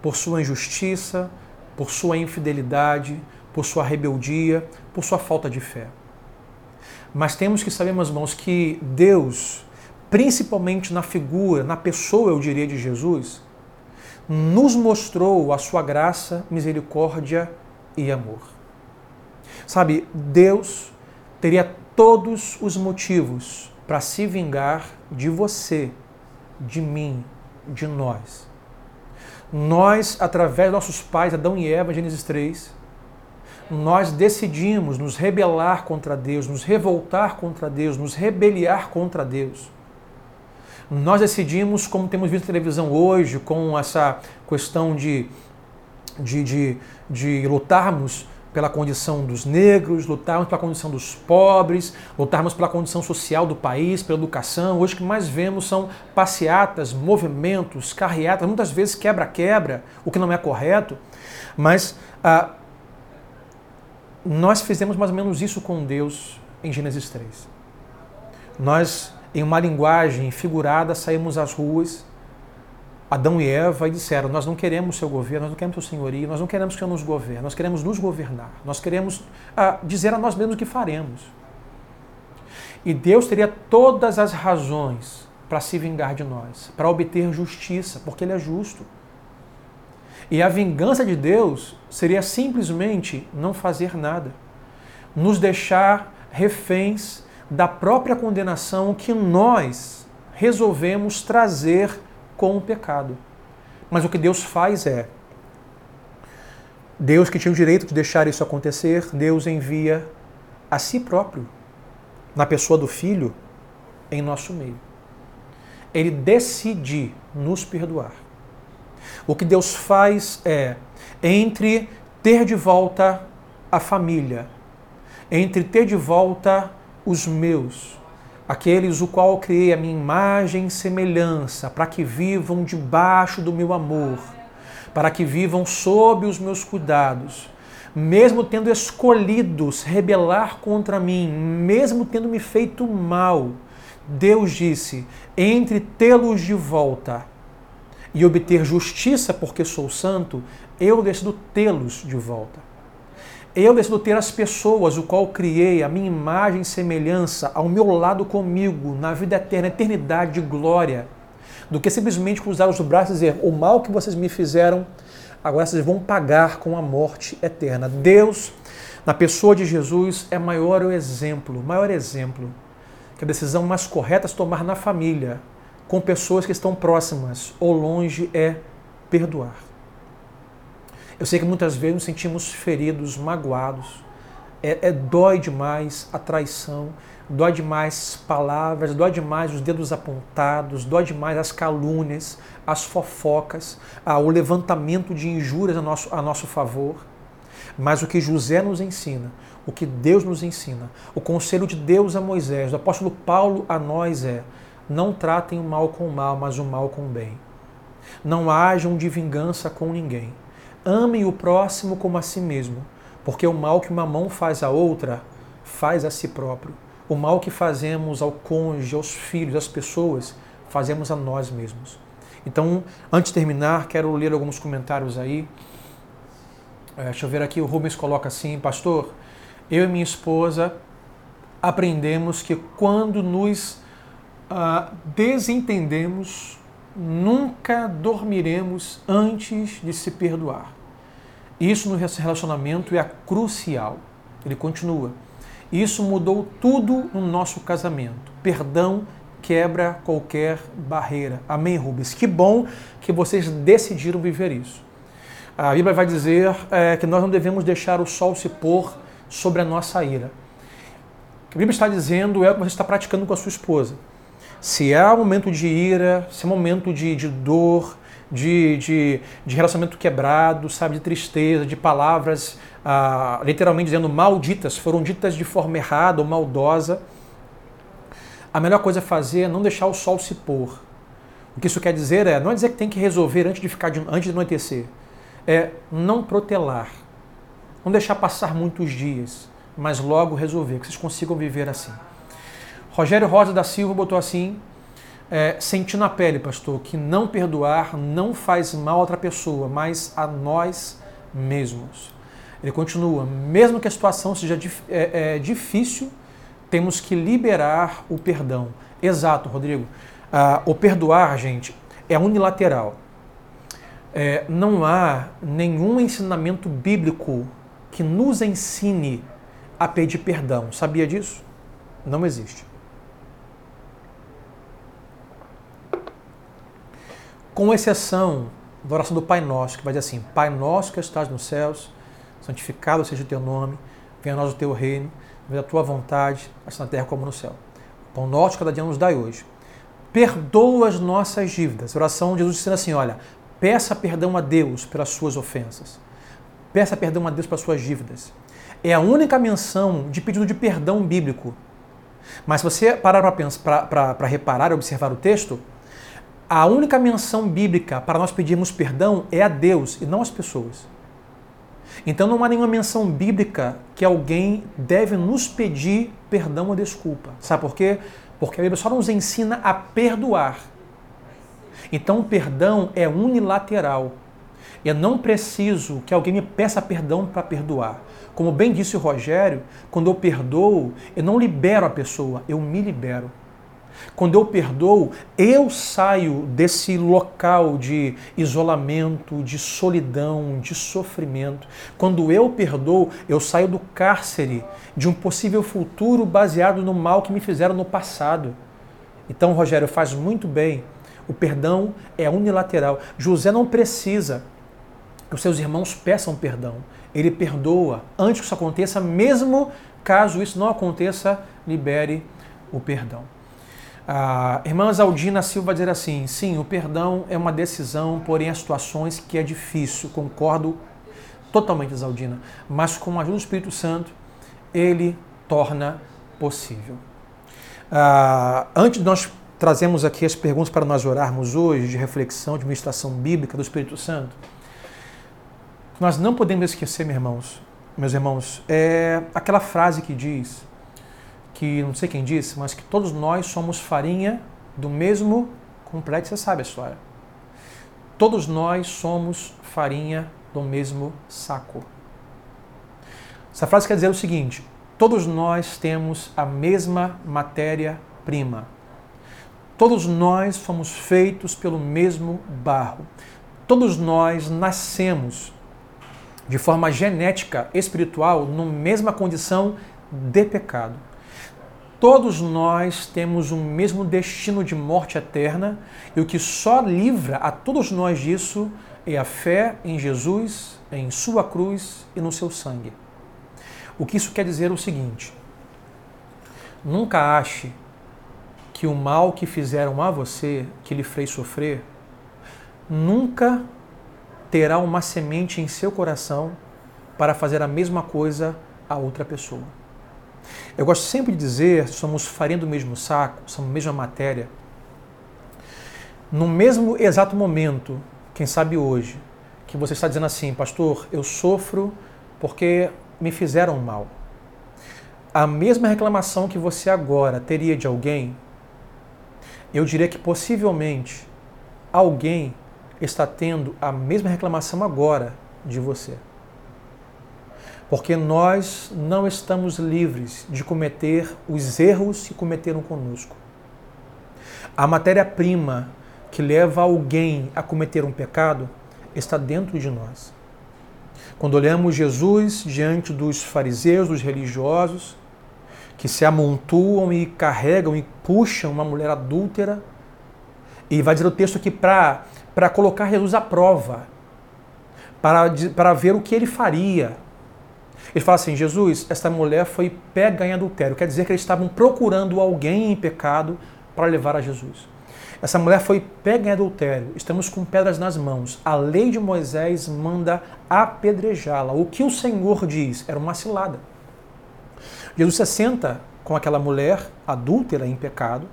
por sua injustiça, por sua infidelidade, por sua rebeldia, por sua falta de fé. Mas temos que saber, meus irmãos, que Deus, principalmente na figura, na pessoa, eu diria, de Jesus, nos mostrou a sua graça, misericórdia e amor. Sabe, Deus teria todos os motivos para se vingar de você, de mim, de nós. Nós, através de nossos pais, Adão e Eva, Gênesis 3, nós decidimos nos rebelar contra Deus, nos revoltar contra Deus, nos rebeliar contra Deus. Nós decidimos, como temos visto na televisão hoje, com essa questão de, de, de, de lutarmos pela condição dos negros, lutarmos pela condição dos pobres, lutarmos pela condição social do país, pela educação. Hoje o que mais vemos são passeatas, movimentos, carreatas, muitas vezes quebra-quebra, o que não é correto. Mas ah, nós fizemos mais ou menos isso com Deus em Gênesis 3. Nós, em uma linguagem figurada, saímos às ruas Adão e Eva disseram: Nós não queremos seu governo, nós não queremos seu senhorio, nós não queremos que Senhor nos governe, nós queremos nos governar, nós queremos ah, dizer a nós mesmos o que faremos. E Deus teria todas as razões para se vingar de nós, para obter justiça, porque Ele é justo. E a vingança de Deus seria simplesmente não fazer nada, nos deixar reféns da própria condenação que nós resolvemos trazer com o pecado. Mas o que Deus faz é, Deus que tinha o direito de deixar isso acontecer, Deus envia a si próprio, na pessoa do Filho, em nosso meio. Ele decide nos perdoar. O que Deus faz é, entre ter de volta a família, entre ter de volta os meus, aqueles o qual criei a minha imagem e semelhança, para que vivam debaixo do meu amor, para que vivam sob os meus cuidados, mesmo tendo escolhidos rebelar contra mim, mesmo tendo me feito mal, Deus disse: entre tê-los de volta e obter justiça porque sou santo, eu decido tê-los de volta. Eu decido ter as pessoas, o qual criei, a minha imagem e semelhança, ao meu lado comigo, na vida eterna, eternidade de glória, do que simplesmente cruzar os braços e dizer: o mal que vocês me fizeram, agora vocês vão pagar com a morte eterna. Deus, na pessoa de Jesus, é maior o exemplo, maior exemplo, que a decisão mais correta é se tomar na família, com pessoas que estão próximas ou longe, é perdoar. Eu sei que muitas vezes nos sentimos feridos, magoados. É, é, dói demais a traição, dói demais palavras, dói demais os dedos apontados, dói demais as calúnias, as fofocas, ah, o levantamento de injúrias a nosso, a nosso favor. Mas o que José nos ensina, o que Deus nos ensina, o conselho de Deus a Moisés, do apóstolo Paulo a nós é: não tratem o mal com o mal, mas o mal com o bem. Não hajam de vingança com ninguém Amem o próximo como a si mesmo, porque o mal que uma mão faz à outra, faz a si próprio. O mal que fazemos ao cônjuge, aos filhos, às pessoas, fazemos a nós mesmos. Então, antes de terminar, quero ler alguns comentários aí. É, deixa eu ver aqui, o Rubens coloca assim, pastor, eu e minha esposa aprendemos que quando nos ah, desentendemos, nunca dormiremos antes de se perdoar. Isso no relacionamento é crucial. Ele continua. Isso mudou tudo no nosso casamento. Perdão quebra qualquer barreira. Amém, Rubens? Que bom que vocês decidiram viver isso. A Bíblia vai dizer é, que nós não devemos deixar o sol se pôr sobre a nossa ira. O que a Bíblia está dizendo é o que você está praticando com a sua esposa. Se há um momento de ira, se é um momento de, de dor, de, de, de relacionamento quebrado, sabe, de tristeza, de palavras ah, literalmente dizendo malditas, foram ditas de forma errada ou maldosa. A melhor coisa a fazer é não deixar o sol se pôr. O que isso quer dizer é, não é dizer que tem que resolver antes de ficar de, antes de anoitecer. É não protelar. Não deixar passar muitos dias, mas logo resolver, que vocês consigam viver assim. Rogério Rosa da Silva botou assim: é, senti na pele, pastor, que não perdoar não faz mal a outra pessoa, mas a nós mesmos. Ele continua: mesmo que a situação seja é, é, difícil, temos que liberar o perdão. Exato, Rodrigo. Ah, o perdoar, gente, é unilateral. É, não há nenhum ensinamento bíblico que nos ensine a pedir perdão. Sabia disso? Não existe. Com exceção da oração do Pai Nosso, que vai dizer assim: Pai Nosso que estás nos céus, santificado seja o teu nome, venha a nós o teu reino, venha a tua vontade, assim na terra como no céu. O pão nosso cada dia nos dai hoje. Perdoa as nossas dívidas. A oração de Jesus dizendo assim: olha, peça perdão a Deus pelas suas ofensas. Peça perdão a Deus pelas suas dívidas. É a única menção de pedido de perdão bíblico. Mas se você parar para reparar e observar o texto, a única menção bíblica para nós pedirmos perdão é a Deus e não às pessoas. Então não há nenhuma menção bíblica que alguém deve nos pedir perdão ou desculpa. Sabe por quê? Porque a Bíblia só nos ensina a perdoar. Então o perdão é unilateral. Eu não preciso que alguém me peça perdão para perdoar. Como bem disse o Rogério, quando eu perdoo, eu não libero a pessoa, eu me libero. Quando eu perdoo, eu saio desse local de isolamento, de solidão, de sofrimento. Quando eu perdoo, eu saio do cárcere de um possível futuro baseado no mal que me fizeram no passado. Então, Rogério, faz muito bem. O perdão é unilateral. José não precisa que os seus irmãos peçam perdão. Ele perdoa antes que isso aconteça, mesmo caso isso não aconteça, libere o perdão. A irmã Zaldina Silva dizer assim: sim, o perdão é uma decisão, porém há situações que é difícil. Concordo totalmente, Zaldina. Mas com a ajuda do Espírito Santo, ele torna possível. Ah, antes de nós trazemos aqui as perguntas para nós orarmos hoje, de reflexão, de ministração bíblica do Espírito Santo, nós não podemos esquecer, meus irmãos, meus irmãos, é aquela frase que diz que não sei quem disse, mas que todos nós somos farinha do mesmo complexo, você sabe a história. Todos nós somos farinha do mesmo saco. Essa frase quer dizer o seguinte: todos nós temos a mesma matéria-prima. Todos nós fomos feitos pelo mesmo barro. Todos nós nascemos de forma genética, espiritual, na mesma condição de pecado. Todos nós temos o mesmo destino de morte eterna e o que só livra a todos nós disso é a fé em Jesus, em Sua cruz e no seu sangue. O que isso quer dizer é o seguinte: nunca ache que o mal que fizeram a você, que lhe fez sofrer, nunca terá uma semente em seu coração para fazer a mesma coisa a outra pessoa. Eu gosto sempre de dizer, somos farinha do mesmo saco, somos a mesma matéria. No mesmo exato momento, quem sabe hoje, que você está dizendo assim, pastor, eu sofro porque me fizeram mal. A mesma reclamação que você agora teria de alguém, eu diria que possivelmente alguém está tendo a mesma reclamação agora de você porque nós não estamos livres de cometer os erros que cometeram conosco. A matéria-prima que leva alguém a cometer um pecado está dentro de nós. Quando olhamos Jesus diante dos fariseus, dos religiosos, que se amontoam e carregam e puxam uma mulher adúltera, e vai dizer o texto aqui para colocar Jesus à prova, para, para ver o que ele faria, ele fala assim: Jesus, essa mulher foi pega em adultério. Quer dizer que eles estavam procurando alguém em pecado para levar a Jesus. Essa mulher foi pega em adultério. Estamos com pedras nas mãos. A lei de Moisés manda apedrejá-la. O que o Senhor diz era uma cilada. Jesus se senta com aquela mulher adúltera em pecado,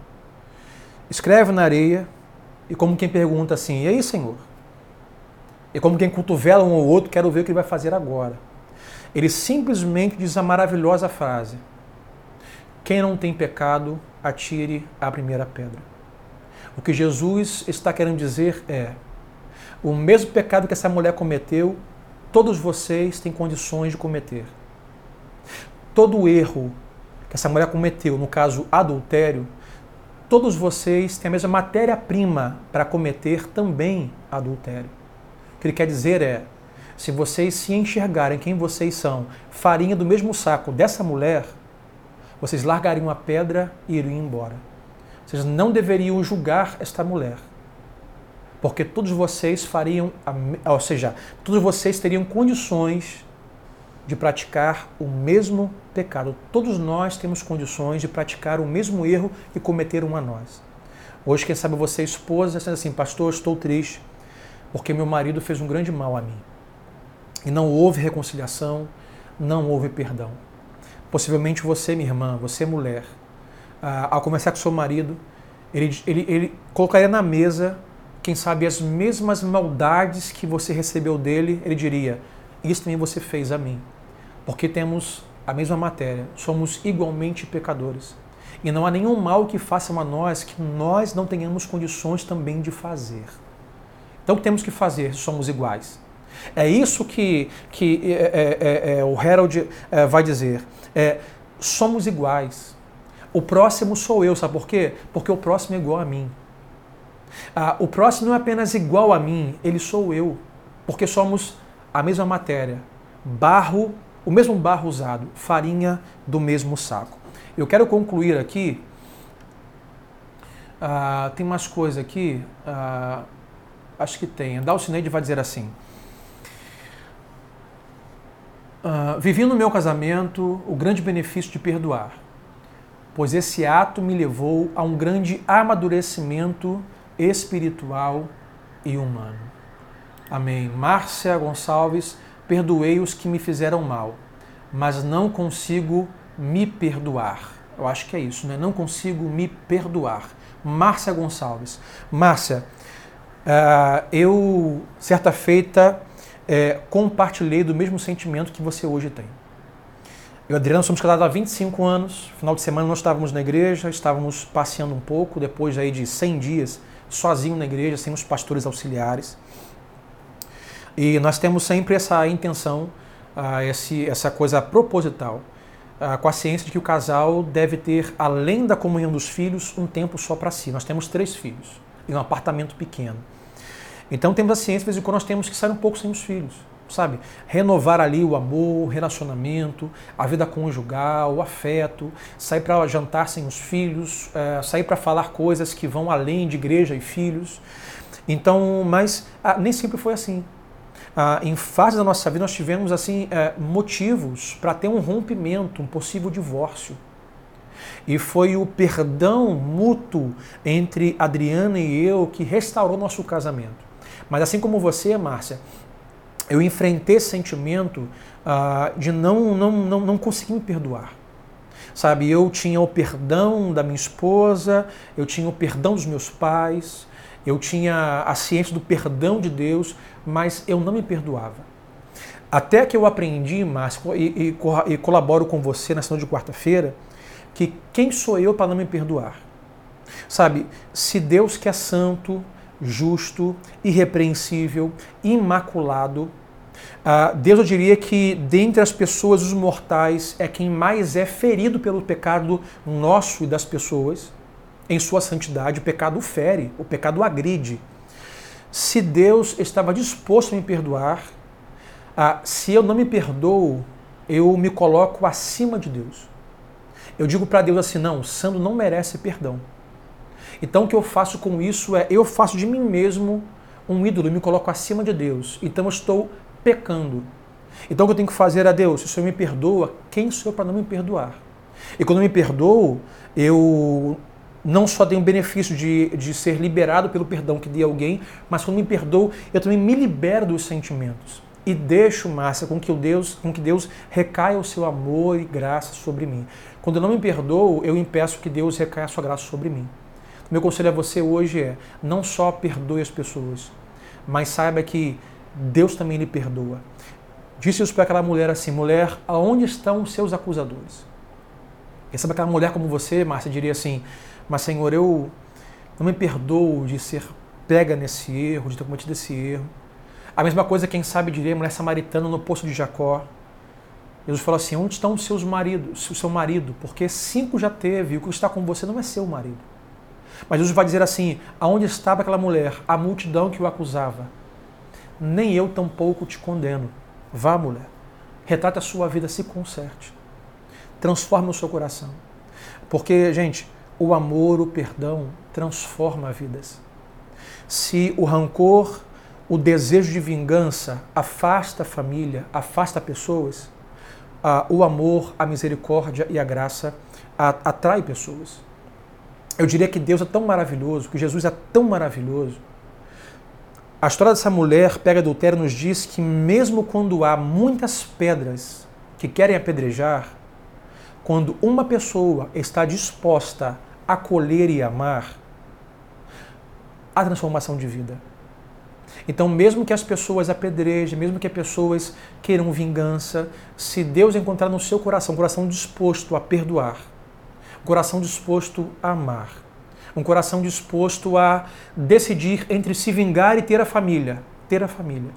escreve na areia e como quem pergunta assim: "E aí, Senhor?" E como quem cotovela um ou outro, quero ver o que ele vai fazer agora. Ele simplesmente diz a maravilhosa frase: Quem não tem pecado, atire a primeira pedra. O que Jesus está querendo dizer é: o mesmo pecado que essa mulher cometeu, todos vocês têm condições de cometer. Todo erro que essa mulher cometeu, no caso adultério, todos vocês têm a mesma matéria-prima para cometer também adultério. O que ele quer dizer é: se vocês se enxergarem quem vocês são, farinha do mesmo saco dessa mulher, vocês largariam a pedra e iriam embora. Vocês não deveriam julgar esta mulher. Porque todos vocês fariam, ou seja, todos vocês teriam condições de praticar o mesmo pecado. Todos nós temos condições de praticar o mesmo erro e cometer um a nós. Hoje, quem sabe você, esposa, está assim, pastor, estou triste porque meu marido fez um grande mal a mim. E não houve reconciliação, não houve perdão. Possivelmente você, minha irmã, você, mulher, ao conversar com seu marido, ele, ele, ele colocaria na mesa, quem sabe, as mesmas maldades que você recebeu dele, ele diria: Isso também você fez a mim. Porque temos a mesma matéria, somos igualmente pecadores. E não há nenhum mal que façam a nós que nós não tenhamos condições também de fazer. Então o que temos que fazer? Somos iguais. É isso que, que é, é, é, é o Harold é, vai dizer. É, somos iguais. O próximo sou eu, sabe por quê? Porque o próximo é igual a mim. Ah, o próximo não é apenas igual a mim, ele sou eu. Porque somos a mesma matéria, barro, o mesmo barro usado, farinha do mesmo saco. Eu quero concluir aqui. Ah, tem mais coisa aqui. Ah, acho que tem. Dalcineide vai dizer assim. Uh, vivi no meu casamento o grande benefício de perdoar, pois esse ato me levou a um grande amadurecimento espiritual e humano. Amém. Márcia Gonçalves, perdoei os que me fizeram mal, mas não consigo me perdoar. Eu acho que é isso, né? Não consigo me perdoar. Márcia Gonçalves. Márcia, uh, eu, certa feita, é, compartilhei do mesmo sentimento que você hoje tem. Eu e Adriano somos casados há 25 anos. Final de semana nós estávamos na igreja, estávamos passeando um pouco, depois aí de 100 dias sozinho na igreja, sem os pastores auxiliares. E nós temos sempre essa intenção, esse, essa coisa proposital, uh, com a ciência de que o casal deve ter, além da comunhão dos filhos, um tempo só para si. Nós temos três filhos e um apartamento pequeno. Então temos a ciência, de quando nós temos que sair um pouco sem os filhos, sabe? Renovar ali o amor, o relacionamento, a vida conjugal, o afeto, sair para jantar sem os filhos, é, sair para falar coisas que vão além de igreja e filhos. Então, mas ah, nem sempre foi assim. Ah, em fase da nossa vida nós tivemos assim é, motivos para ter um rompimento, um possível divórcio. E foi o perdão mútuo entre Adriana e eu que restaurou nosso casamento. Mas assim como você, Márcia, eu enfrentei esse sentimento uh, de não, não, não, não conseguir me perdoar. Sabe, eu tinha o perdão da minha esposa, eu tinha o perdão dos meus pais, eu tinha a ciência do perdão de Deus, mas eu não me perdoava. Até que eu aprendi, Márcio, e, e, e colaboro com você na sessão de quarta-feira, que quem sou eu para não me perdoar? Sabe, se Deus que é santo, justo, irrepreensível, imaculado. Uh, Deus, eu diria que dentre as pessoas, os mortais, é quem mais é ferido pelo pecado nosso e das pessoas. Em sua santidade, o pecado fere, o pecado agride. Se Deus estava disposto a me perdoar, uh, se eu não me perdoo, eu me coloco acima de Deus. Eu digo para Deus assim: não, o santo não merece perdão. Então o que eu faço com isso é eu faço de mim mesmo um ídolo, me coloco acima de Deus. Então eu estou pecando. Então o que eu tenho que fazer a Deus? Se o Senhor me perdoa, quem sou eu para não me perdoar? E quando eu me perdoo, eu não só tenho o benefício de, de ser liberado pelo perdão que dei a alguém, mas quando me perdoo, eu também me libero dos sentimentos. E deixo, Márcia, com que, o Deus, com que Deus recaia o seu amor e graça sobre mim. Quando eu não me perdoo, eu impeço que Deus recaia a sua graça sobre mim. Meu conselho a você hoje é: não só perdoe as pessoas, mas saiba que Deus também lhe perdoa. Disse isso para aquela mulher assim: mulher, aonde estão os seus acusadores? E sabe aquela mulher como você, Márcia, diria assim: mas Senhor, eu não me perdoo de ser pega nesse erro, de ter cometido esse erro. A mesma coisa, quem sabe, diria a mulher samaritana no poço de Jacó. Jesus falou assim: onde estão os seus maridos, o seu marido? Porque cinco já teve, o que está com você não é seu marido. Mas Jesus vai dizer assim: aonde estava aquela mulher, a multidão que o acusava? nem eu tampouco te condeno. Vá, mulher, retrata a sua vida, se conserte. Transforme o seu coração. Porque, gente, o amor, o perdão transforma vidas. Se o rancor, o desejo de vingança afasta a família, afasta pessoas, o amor, a misericórdia e a graça atrai pessoas. Eu diria que Deus é tão maravilhoso, que Jesus é tão maravilhoso. A história dessa mulher pega adultério nos diz que mesmo quando há muitas pedras que querem apedrejar, quando uma pessoa está disposta a acolher e amar, há transformação de vida. Então, mesmo que as pessoas apedrejem, mesmo que as pessoas queiram vingança, se Deus encontrar no seu coração um coração disposto a perdoar, coração disposto a amar, um coração disposto a decidir entre se vingar e ter a família, ter a família.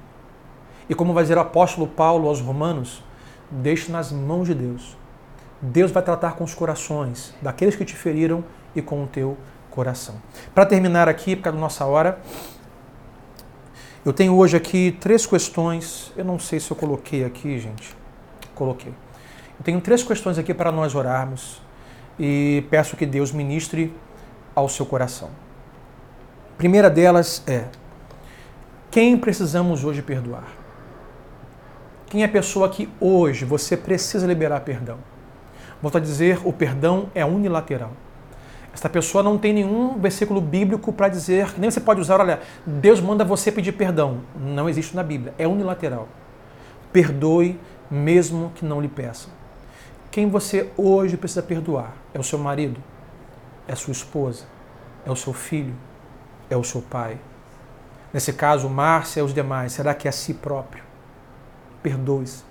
E como vai dizer o apóstolo Paulo aos Romanos, deixe nas mãos de Deus. Deus vai tratar com os corações daqueles que te feriram e com o teu coração. Para terminar aqui, por causa da nossa hora, eu tenho hoje aqui três questões. Eu não sei se eu coloquei aqui, gente. Coloquei. Eu tenho três questões aqui para nós orarmos e peço que Deus ministre ao seu coração. A primeira delas é: quem precisamos hoje perdoar? Quem é a pessoa que hoje você precisa liberar perdão? Volto a dizer, o perdão é unilateral. Essa pessoa não tem nenhum versículo bíblico para dizer, nem você pode usar, olha, Deus manda você pedir perdão. Não existe na Bíblia, é unilateral. Perdoe mesmo que não lhe peçam. Quem você hoje precisa perdoar? É o seu marido? É sua esposa? É o seu filho? É o seu pai? Nesse caso, Márcia e os demais, será que é a si próprio? Perdoe-se.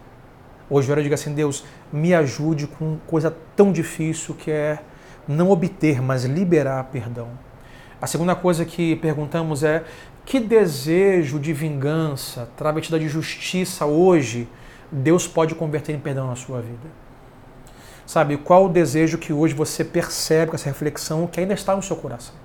Hoje eu digo assim, Deus, me ajude com coisa tão difícil que é não obter, mas liberar perdão. A segunda coisa que perguntamos é: que desejo de vingança, travestida de justiça hoje, Deus pode converter em perdão na sua vida? Sabe, qual o desejo que hoje você percebe com essa reflexão que ainda está no seu coração?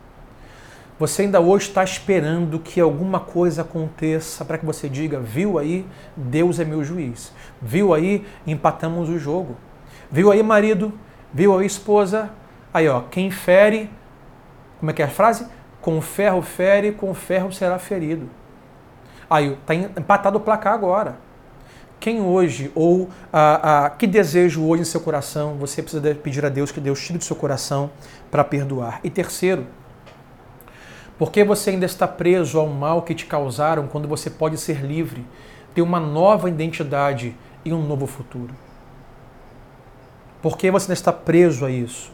Você ainda hoje está esperando que alguma coisa aconteça para que você diga: viu aí, Deus é meu juiz. Viu aí, empatamos o jogo. Viu aí, marido? Viu aí, esposa? Aí, ó, quem fere, como é que é a frase? Com ferro fere, com ferro será ferido. Aí, está empatado o placar agora. Quem hoje, ou ah, ah, que desejo hoje em seu coração, você precisa pedir a Deus que Deus tire do seu coração para perdoar. E terceiro, por que você ainda está preso ao mal que te causaram quando você pode ser livre, ter uma nova identidade e um novo futuro? Por que você ainda está preso a isso?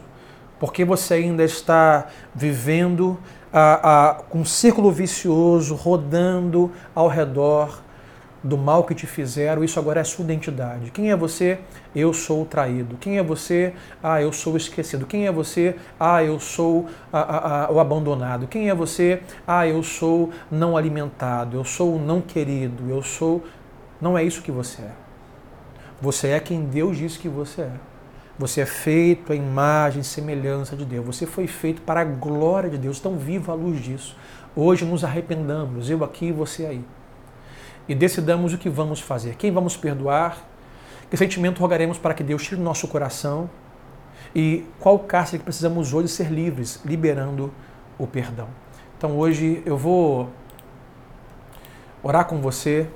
porque você ainda está vivendo a, a, com um círculo vicioso rodando ao redor do mal que te fizeram, isso agora é sua identidade. Quem é você? Eu sou traído. Quem é você? Ah, eu sou esquecido. Quem é você? Ah, eu sou a, a, o abandonado. Quem é você? Ah, eu sou não alimentado. Eu sou o não querido. Eu sou. Não é isso que você é. Você é quem Deus diz que você é. Você é feito à imagem e semelhança de Deus. Você foi feito para a glória de Deus. Então viva a luz disso. Hoje nos arrependamos, eu aqui você aí. E decidamos o que vamos fazer. Quem vamos perdoar? Que sentimento rogaremos para que Deus tire nosso coração? E qual cárcere que precisamos hoje ser livres, liberando o perdão? Então hoje eu vou orar com você.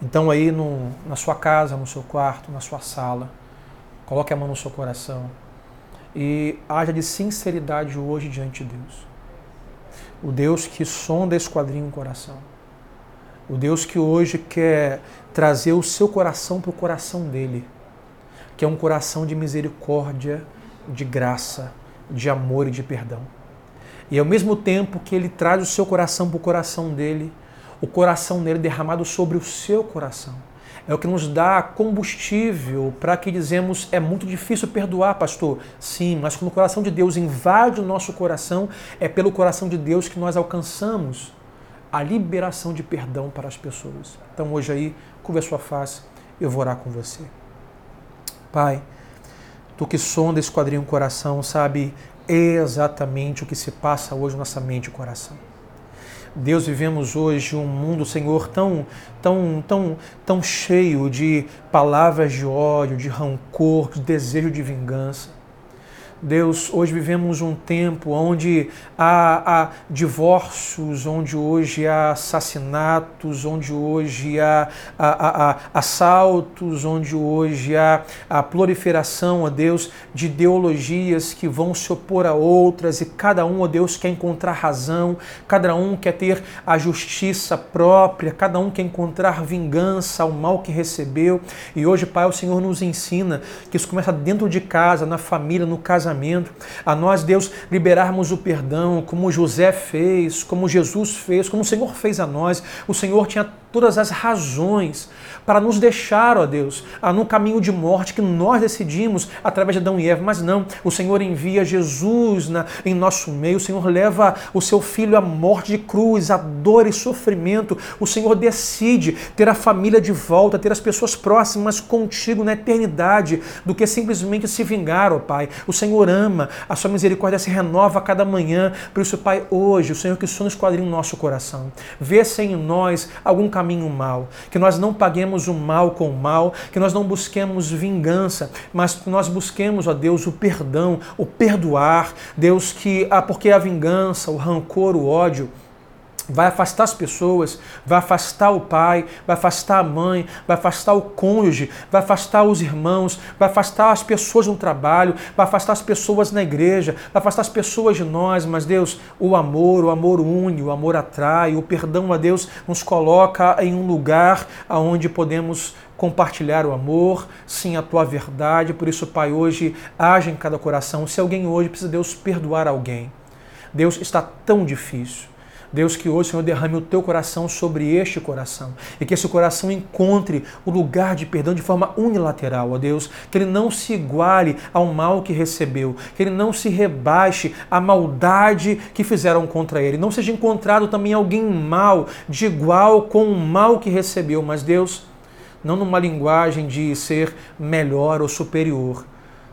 Então aí no, na sua casa, no seu quarto, na sua sala Coloque a mão no seu coração e haja de sinceridade hoje diante de Deus. O Deus que sonda esquadrinha o coração. O Deus que hoje quer trazer o seu coração para o coração dele, que é um coração de misericórdia, de graça, de amor e de perdão. E ao mesmo tempo que ele traz o seu coração para o coração dele, o coração dele derramado sobre o seu coração é o que nos dá combustível para que dizemos é muito difícil perdoar, pastor. Sim, mas quando o coração de Deus invade o nosso coração, é pelo coração de Deus que nós alcançamos a liberação de perdão para as pessoas. Então hoje aí, curva a sua face, eu vou orar com você. Pai, tu que sonda esquadrinha o coração, sabe exatamente o que se passa hoje na nossa mente e coração. Deus, vivemos hoje um mundo, Senhor, tão, tão, tão, tão cheio de palavras de ódio, de rancor, de desejo de vingança. Deus, hoje vivemos um tempo onde há, há, divórcios, onde hoje há assassinatos, onde hoje há, há, há assaltos, onde hoje há a proliferação, ó Deus, de ideologias que vão se opor a outras e cada um, ó Deus, quer encontrar razão, cada um quer ter a justiça própria, cada um quer encontrar vingança ao mal que recebeu. E hoje, Pai, o Senhor nos ensina que isso começa dentro de casa, na família, no casamento casamento, a nós, Deus, liberarmos o perdão, como José fez, como Jesus fez, como o Senhor fez a nós. O Senhor tinha todas as razões para nos deixar, ó Deus, num caminho de morte que nós decidimos através de Adão e Eva, mas não, o Senhor envia Jesus na, em nosso meio, o Senhor leva o seu filho à morte de cruz, à dor e sofrimento, o Senhor decide ter a família de volta, ter as pessoas próximas contigo na eternidade, do que simplesmente se vingar, ó Pai. O Senhor ama, a sua misericórdia se renova a cada manhã, por isso, Pai, hoje, o Senhor que sonha esquadrinha o nosso coração, vê-se em nós algum caminho mal, que nós não paguemos o mal com o mal, que nós não busquemos vingança, mas que nós busquemos, ó Deus, o perdão, o perdoar. Deus, que ah, porque a vingança, o rancor, o ódio, vai afastar as pessoas, vai afastar o pai, vai afastar a mãe, vai afastar o cônjuge, vai afastar os irmãos, vai afastar as pessoas no trabalho, vai afastar as pessoas na igreja, vai afastar as pessoas de nós, mas Deus, o amor, o amor une, o amor atrai, o perdão a Deus nos coloca em um lugar aonde podemos compartilhar o amor, sim, a tua verdade. Por isso, Pai, hoje age em cada coração. Se alguém hoje precisa Deus perdoar alguém, Deus está tão difícil. Deus, que hoje, Senhor, derrame o teu coração sobre este coração e que esse coração encontre o lugar de perdão de forma unilateral, ó Deus, que ele não se iguale ao mal que recebeu, que ele não se rebaixe à maldade que fizeram contra ele, não seja encontrado também alguém mal, de igual com o mal que recebeu, mas Deus, não numa linguagem de ser melhor ou superior,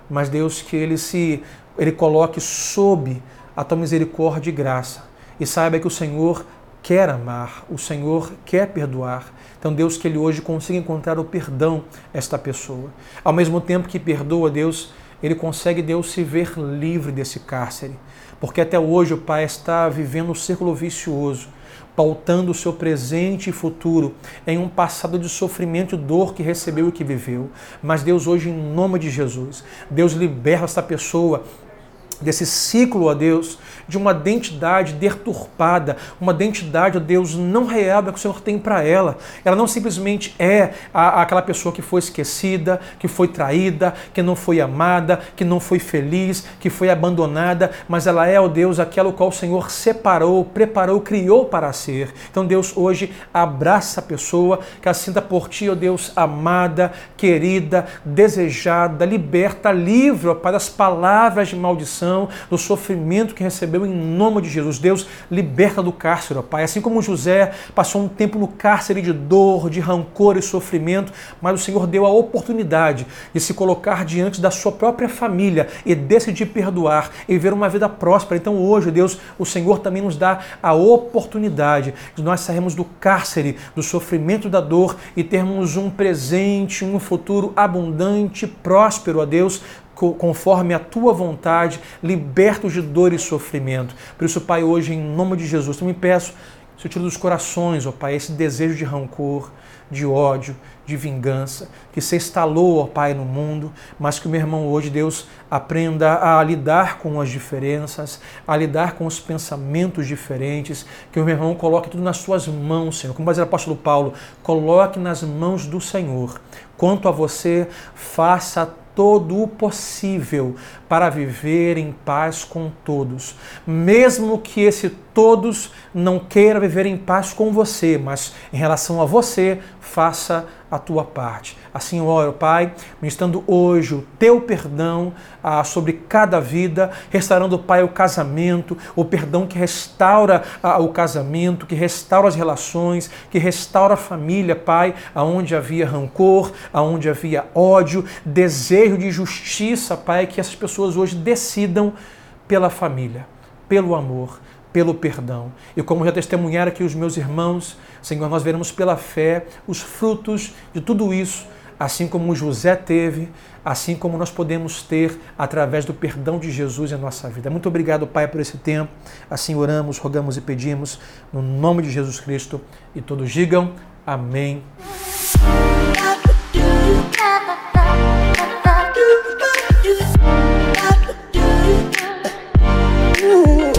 mas Deus, que ele se ele coloque sob a tua misericórdia e graça e saiba que o Senhor quer amar, o Senhor quer perdoar. Então, Deus, que ele hoje consiga encontrar o perdão esta pessoa. Ao mesmo tempo que perdoa Deus, ele consegue, Deus, se ver livre desse cárcere. Porque até hoje o pai está vivendo um círculo vicioso, pautando o seu presente e futuro em um passado de sofrimento e dor que recebeu e que viveu. Mas Deus, hoje, em nome de Jesus, Deus liberta esta pessoa desse ciclo, ó Deus, de uma identidade deturpada, uma identidade, ó Deus, não real que o Senhor tem para ela. Ela não simplesmente é a, aquela pessoa que foi esquecida, que foi traída, que não foi amada, que não foi feliz, que foi abandonada, mas ela é, ó Deus, aquela qual o Senhor separou, preparou, criou para ser. Então, Deus, hoje abraça a pessoa, que a sinta por ti, ó Deus, amada, querida, desejada, liberta, livre, ó Pai, das palavras de maldição, do sofrimento que recebeu recebeu em nome de Jesus. Deus liberta do cárcere, ó Pai. Assim como José passou um tempo no cárcere de dor, de rancor e sofrimento, mas o Senhor deu a oportunidade de se colocar diante da sua própria família e decidir perdoar e ver uma vida próspera. Então hoje, Deus, o Senhor também nos dá a oportunidade de nós sairmos do cárcere, do sofrimento da dor e termos um presente, um futuro abundante, próspero, a Deus, conforme a tua vontade, libertos de dor e sofrimento. Por isso, Pai, hoje, em nome de Jesus, eu me peço, Senhor, tira dos corações, ó Pai, esse desejo de rancor, de ódio, de vingança, que se instalou, ó Pai, no mundo, mas que o meu irmão hoje, Deus, aprenda a lidar com as diferenças, a lidar com os pensamentos diferentes, que o meu irmão coloque tudo nas suas mãos, Senhor. Como diz o apóstolo Paulo, coloque nas mãos do Senhor. Quanto a você, faça todo o possível para viver em paz com todos, mesmo que esse todos não queira viver em paz com você, mas em relação a você, faça a tua parte. Assim eu oro, Pai, ministrando hoje o teu perdão ah, sobre cada vida, restaurando, Pai, o casamento, o perdão que restaura ah, o casamento, que restaura as relações, que restaura a família, Pai, aonde havia rancor, aonde havia ódio, desejo de justiça, Pai, que essas pessoas hoje decidam pela família, pelo amor pelo perdão. E como já testemunharam aqui os meus irmãos, Senhor, nós veremos pela fé os frutos de tudo isso, assim como José teve, assim como nós podemos ter através do perdão de Jesus em nossa vida. Muito obrigado, Pai, por esse tempo. Assim oramos, rogamos e pedimos, no nome de Jesus Cristo. E todos digam amém. Ooh. [laughs]